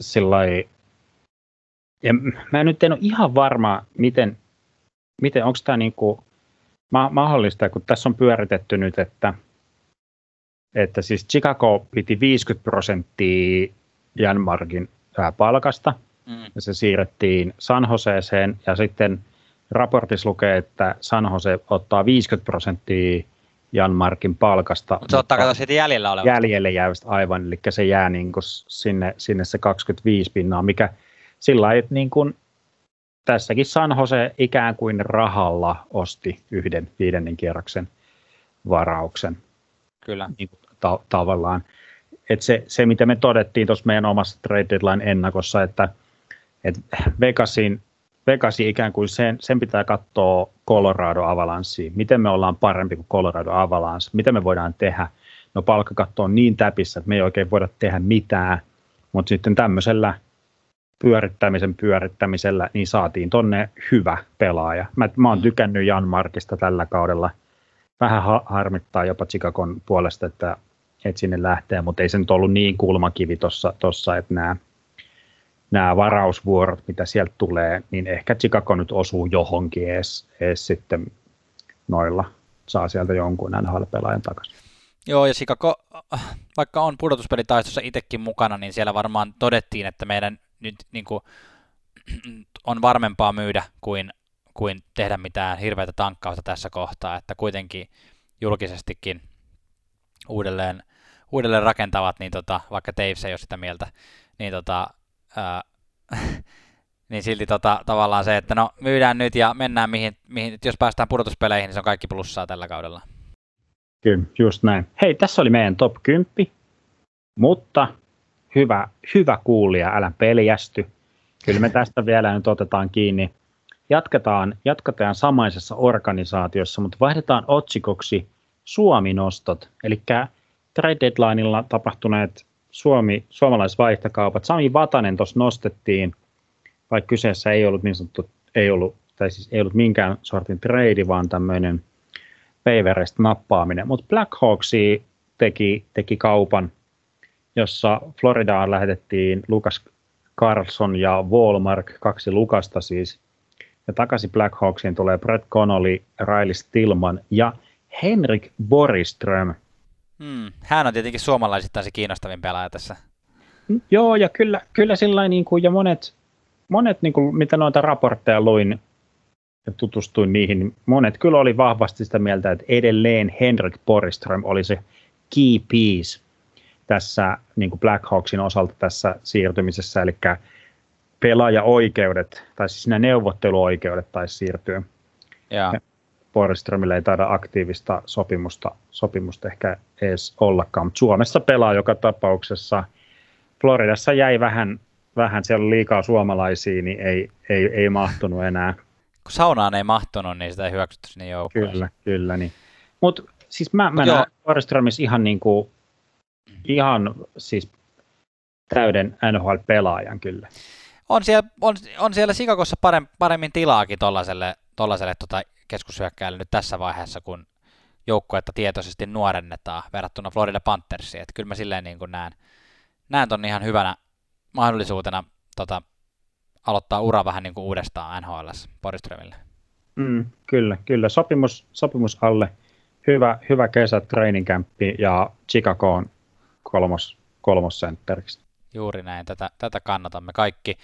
sillai, ja mä nyt en ole ihan varma, miten, miten onko tämä niinku mahdollista, kun tässä on pyöritetty nyt, että, että siis Chicago piti 50 prosenttia Janmarkin palkasta, mm. ja se siirrettiin San Joseeseen, ja sitten raportissa lukee, että San Jose ottaa 50 prosenttia Janmarkin palkasta. Mutta se ottaa kato siitä jäljellä olevasta. Jäljelle jäävästä aivan, eli se jää niin kuin sinne, sinne se 25 pinnaa, mikä sillä lailla, että niin kuin tässäkin San Jose ikään kuin rahalla osti yhden viidennen kierroksen varauksen. Kyllä. Niin kuin ta- tavallaan. Et se, se, mitä me todettiin tuossa meidän omassa trade deadline ennakossa, että, että Vegasin, Vegasin ikään kuin sen, sen pitää katsoa Colorado Avalanssiin. Miten me ollaan parempi kuin Colorado Avalanche? Mitä me voidaan tehdä? No palkkakatto on niin täpissä, että me ei oikein voida tehdä mitään, mutta sitten tämmöisellä pyörittämisen pyörittämisellä, niin saatiin tonne hyvä pelaaja. Mä, mä oon tykännyt Jan Markista tällä kaudella. Vähän ha- harmittaa jopa Chicagon puolesta, että, että sinne lähtee, mutta ei se nyt ollut niin kulmakivi tuossa, että nämä, nämä varausvuorot, mitä sieltä tulee, niin ehkä Chicago nyt osuu johonkin edes, edes sitten noilla. Saa sieltä jonkun NHL-pelaajan takaisin. Joo, ja Chicago, vaikka on pudotuspelitaistossa itsekin mukana, niin siellä varmaan todettiin, että meidän nyt niin kuin, on varmempaa myydä kuin, kuin tehdä mitään hirveätä tankkausta tässä kohtaa, että kuitenkin julkisestikin uudelleen, uudelleen rakentavat, niin tota, vaikka Taves ei ole sitä mieltä, niin, tota, ää, niin silti tota, tavallaan se, että no myydään nyt ja mennään mihin, mihin jos päästään pudotuspeleihin, niin se on kaikki plussaa tällä kaudella. Kyllä, just näin. Hei, tässä oli meidän top 10, mutta hyvä, hyvä kuulija, älä peljästy. Kyllä me tästä vielä nyt otetaan kiinni. Jatketaan, jatketaan samaisessa organisaatiossa, mutta vaihdetaan otsikoksi Suomi-nostot, eli trade deadlineilla tapahtuneet Suomi, suomalaisvaihtokaupat. Sami Vatanen tuossa nostettiin, vaikka kyseessä ei ollut niin sanottu, ei ollut, tai siis ei ollut minkään sortin trade, vaan tämmöinen payverest nappaaminen. Mutta Blackhawksi teki, teki kaupan – jossa Floridaan lähetettiin Lukas Carlson ja Walmark, kaksi Lukasta siis. Ja takaisin Blackhawksiin tulee Brett Connolly, Riley Stillman ja Henrik Boriström. Hmm. Hän on tietenkin suomalaisittain se kiinnostavin pelaaja tässä. Joo, ja kyllä, kyllä sillä niin kuin, ja monet, monet niin kuin, mitä noita raportteja luin ja tutustuin niihin, niin monet kyllä oli vahvasti sitä mieltä, että edelleen Henrik Boriström oli se key piece tässä niin kuin Black Hawksin osalta tässä siirtymisessä, eli pelaajaoikeudet, tai siis nämä neuvotteluoikeudet taisi siirtyä. Ja. Borströmille ei taida aktiivista sopimusta, sopimusta ehkä edes ollakaan, mutta Suomessa pelaa joka tapauksessa. Floridassa jäi vähän, vähän siellä liikaa suomalaisia, niin ei, ei, ei mahtunut enää. Kun saunaan ei mahtunut, niin sitä ei hyväksytty sinne joukkueeseen. Kyllä, kyllä. Niin. Mutta siis mä, mä näen ihan niin kuin ihan siis täyden NHL-pelaajan kyllä. On siellä, on, on siellä Sikakossa parem, paremmin tilaakin tuollaiselle tollaselle tota keskushyökkääjälle nyt tässä vaiheessa kuin, joukkuetta tietoisesti nuorennetaan verrattuna Florida Panthersiin. Että kyllä mä silleen niin kuin näen, näen ton ihan hyvänä mahdollisuutena tota, aloittaa ura vähän niin kuin uudestaan NHL Poriströmille. Mm, kyllä, kyllä. Sopimus, sopimus alle. Hyvä, hyvä kesä, training campi ja Chicago on kolmos, kolmosentteriksi. Juuri näin, tätä, tätä kannatamme kaikki.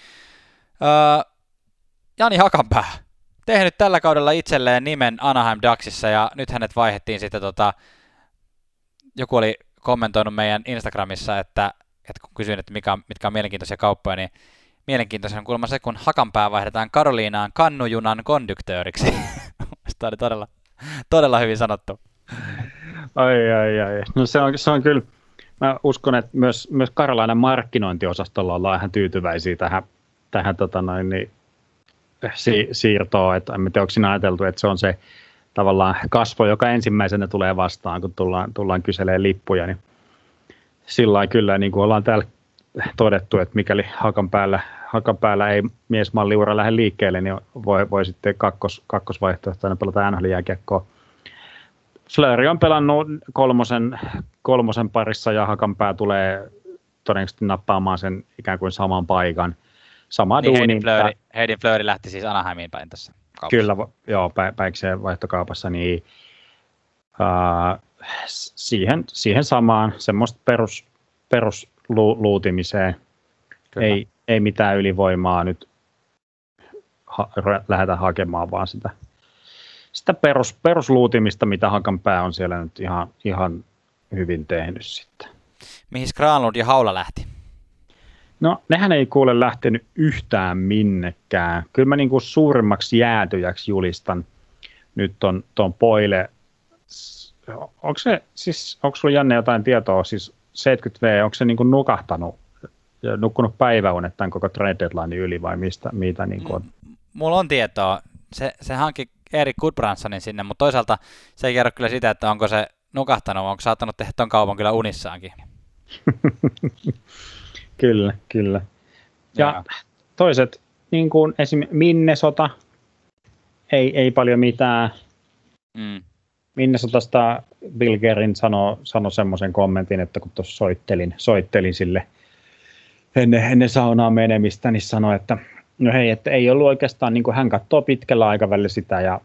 Öö, Jani Hakanpää, tehnyt tällä kaudella itselleen nimen Anaheim Ducksissa ja nyt hänet vaihettiin sitten tota, joku oli kommentoinut meidän Instagramissa, että, että kun kysyin, että mikä, mitkä on mielenkiintoisia kauppoja, niin mielenkiintoisia on kuulemma se, kun Hakanpää vaihdetaan Karoliinaan kannujunan konduktööriksi. Tämä oli todella, todella hyvin sanottu. Ai, ai, ai. No se on, se on kyllä, mä uskon, että myös, myös Karolainen markkinointiosastolla ollaan ihan tyytyväisiä tähän, tähän tota noin, niin, si- siirtoon. Että en tiedä, onko siinä ajateltu, että se on se tavallaan kasvo, joka ensimmäisenä tulee vastaan, kun tullaan, tullaan kyselemään lippuja. Niin sillä kyllä, niin kuin ollaan täällä todettu, että mikäli hakan päällä, hakan päällä ei miesmalliura lähde liikkeelle, niin voi, voi sitten kakkos, kakkosvaihtoehtoina pelata NHL-jääkiekkoa. On pelannut kolmosen, kolmosen parissa ja Hakanpää tulee todennäköisesti nappaamaan sen ikään kuin saman paikan. Sama niin duuni. Heidin Fleury lähti siis Anaheimiin päin tässä kaupassa. Kyllä, joo, päikseen vaihtokaupassa, niin uh, siihen, siihen samaan semmoista perus, perusluutimiseen. Ei, ei mitään ylivoimaa nyt ha, lähdetä hakemaan, vaan sitä, sitä perus, perusluutimista, mitä Hakanpää on siellä nyt ihan, ihan hyvin tehnyt sitten. Mihin Granlund ja Haula lähti? No, nehän ei kuule lähtenyt yhtään minnekään. Kyllä mä niin kuin suurimmaksi jäätyjäksi julistan nyt ton, ton Poile. Onko se, siis, onko sulla Janne jotain tietoa, siis 70V, onko se niin kuin nukahtanut ja nukkunut päiväunet tämän koko trade deadline yli vai mistä, mitä niin kuin on? Mulla on tietoa. Se, se hankki Erik Goodbransonin sinne, mutta toisaalta se ei kerro kyllä sitä, että onko se nukahtanut, onko saattanut tehdä ton kaupan kyllä unissaankin. kyllä, kyllä. Ja, ja. toiset, niin kuin esim. Minnesota, ei, ei paljon mitään. Mm. Minnesotasta Bill Gerin sanoi sano semmoisen kommentin, että kun tuossa soittelin, soittelin sille ennen, ennen saunaa menemistä, niin sanoi, että no hei, että ei ollut oikeastaan, niin kuin hän katsoo pitkällä aikavälillä sitä ja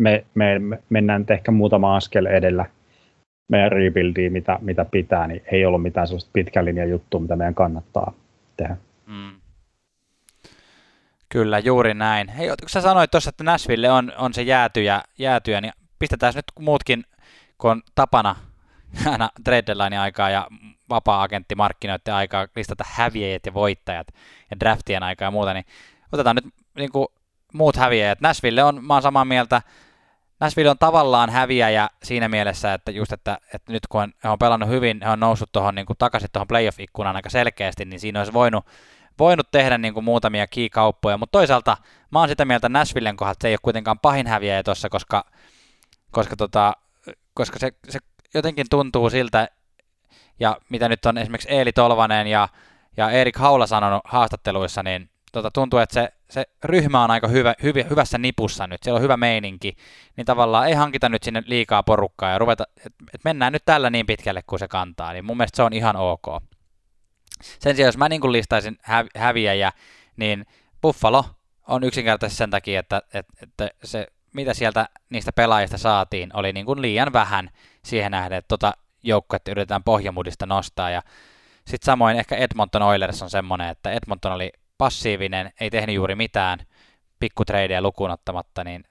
me, me, me mennään ehkä muutama askel edellä meidän rebuildiin, mitä, mitä pitää, niin ei ollut mitään sellaista pitkän linjan juttua, mitä meidän kannattaa tehdä. Mm. Kyllä, juuri näin. Hei, kun sä sanoit tuossa, että Nashville on, on se jäätyjä, jäätyjä, niin pistetään nyt muutkin, kun on tapana aina trade aikaa ja vapaa-agentti markkinoiden aikaa listata häviäjät ja voittajat ja draftien aikaa ja muuta, niin otetaan nyt niin kuin, muut häviäjät. Nashville on, mä oon samaa mieltä, Nashville on tavallaan häviäjä siinä mielessä, että just, että, että nyt kun he on pelannut hyvin, he on noussut tuohon niin takaisin tuohon playoff-ikkunaan aika selkeästi, niin siinä olisi voinut, voinut tehdä niin kuin muutamia key-kauppoja, mutta toisaalta mä oon sitä mieltä Nashvillen kohdalla, että se ei ole kuitenkaan pahin häviäjä tuossa, koska, koska, tota, koska se, se jotenkin tuntuu siltä, ja mitä nyt on esimerkiksi Eeli Tolvanen ja, ja Erik Haula sanonut haastatteluissa, niin tota, tuntuu, että se, se ryhmä on aika hyvä, hyv, hyvässä nipussa nyt, siellä on hyvä meininki, niin tavallaan ei hankita nyt sinne liikaa porukkaa ja ruveta, että et mennään nyt tällä niin pitkälle kuin se kantaa, niin mun mielestä se on ihan ok. Sen sijaan, jos mä niin listaisin häv, häviäjä, niin Buffalo on yksinkertaisesti sen takia, että, että, että se, mitä sieltä niistä pelaajista saatiin, oli niin kuin liian vähän siihen nähden, että tota joukkuetta yritetään pohjamudista nostaa. Ja sitten samoin ehkä Edmonton Oilers on semmoinen, että Edmonton oli passiivinen, ei tehnyt juuri mitään, pikkutreidejä lukuun ottamatta, niin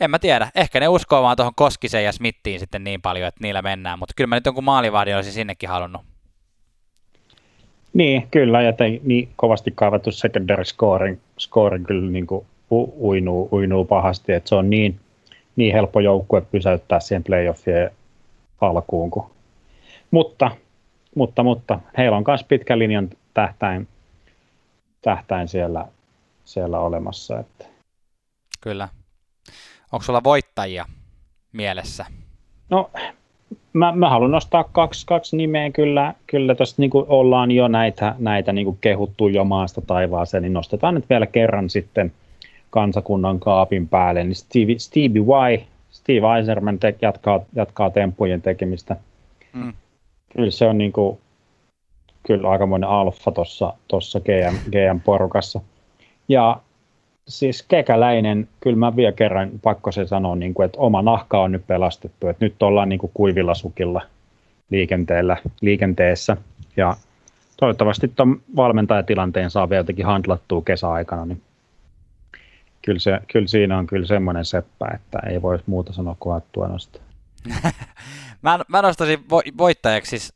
en mä tiedä. Ehkä ne uskoo vaan tuohon Koskiseen ja Smittiin sitten niin paljon, että niillä mennään, mutta kyllä mä nyt jonkun maalivahdin olisin sinnekin halunnut. Niin, kyllä, ja te, niin kovasti kaivattu secondary scoring, scoring kyllä niin kuin uinuu, uinuu pahasti, että se on niin, niin helppo joukkue pysäyttää siihen playoffien alkuun. Kun. Mutta, mutta, mutta heillä on myös pitkän linjan tähtäin, tähtäin siellä, siellä olemassa. Että. Kyllä. Onko sulla voittajia mielessä? No, mä, mä haluan nostaa kaksi, kaksi nimeä kyllä. Kyllä tuossa niin ollaan jo näitä, näitä niin kehuttu jo maasta taivaaseen, niin nostetaan nyt vielä kerran sitten kansakunnan kaapin päälle. Niin Stevie, Stevie Y, Steve Eiserman te- jatkaa, jatkaa temppujen tekemistä. Mm. Kyllä se on niin kuin, kyllä aikamoinen alfa tuossa tossa GM, GM-porukassa. Ja siis kekäläinen, kyllä mä vielä kerran pakko se sanoa, niin kuin, että oma nahka on nyt pelastettu, että nyt ollaan niin kuin kuivilla sukilla liikenteellä, liikenteessä. Ja toivottavasti tuon valmentajatilanteen saa vielä jotenkin handlattua kesäaikana, niin kyllä, se, kyllä siinä on kyllä semmoinen seppä, että ei voi muuta sanoa kuin hattua nostaa. mä, mä nostaisin vo- voittajaksi siis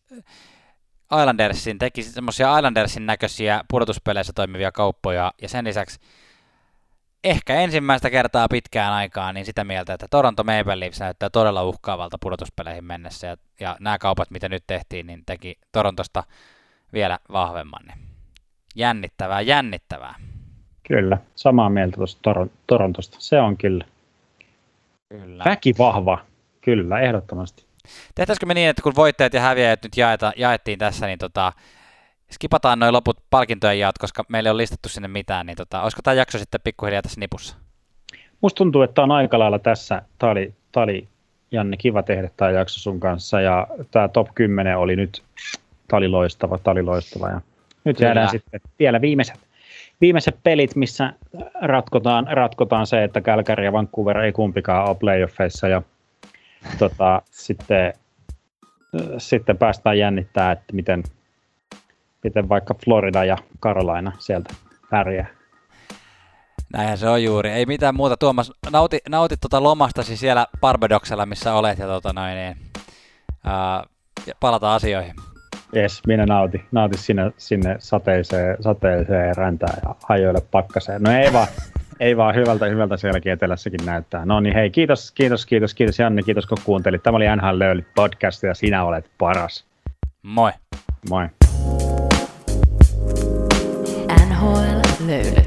Islandersin, teki semmoisia Islandersin näköisiä pudotuspeleissä toimivia kauppoja, ja sen lisäksi ehkä ensimmäistä kertaa pitkään aikaan niin sitä mieltä, että Toronto Maple Leafs näyttää todella uhkaavalta pudotuspeleihin mennessä, ja, ja nämä kaupat, mitä nyt tehtiin, niin teki Torontosta vielä vahvemman. Niin jännittävää, jännittävää. Kyllä, samaa mieltä tuosta Tor- Torontosta. Se on kyllä. Kyllä. Väki vahva, kyllä, ehdottomasti. Tehtäisikö me niin, että kun voittajat ja häviäjät nyt jaeta, jaettiin tässä, niin tota, skipataan noin loput palkintojen jaot, koska meillä ei ole listattu sinne mitään, niin tota, olisiko tämä jakso sitten pikkuhiljaa tässä nipussa? Musta tuntuu, että on aika lailla tässä. Tämä oli, tämä oli Janne, kiva tehdä tämä jakso sun kanssa, ja tämä top 10 oli nyt, tämä oli loistava, tämä oli loistava, ja nyt Kyllä. jäädään sitten vielä viimeiset, viimeiset pelit, missä ratkotaan, ratkotaan se, että Calgary ja Vancouver ei kumpikaan ole playoffeissa, ja tota, sitten, sitten päästään jännittää, että miten, miten vaikka Florida ja Carolina sieltä pärjää. Näinhän se on juuri. Ei mitään muuta. Tuomas, nauti, nauti tuota lomastasi siellä Barbadoksella, missä olet, ja, tuota noin, niin, ää, ja palataan asioihin. Jes, minä nauti, nauti sinne, sinne sateiseen, sateiseen räntään ja hajoille pakkaseen. No ei vaan, ei vaan hyvältä, hyvältä sielläkin etelässäkin näyttää. No niin hei, kiitos, kiitos, kiitos, kiitos Janne, kiitos kun kuuntelit. Tämä oli NHL Löyly podcast ja sinä olet paras. Moi. Moi. NHL Löyly.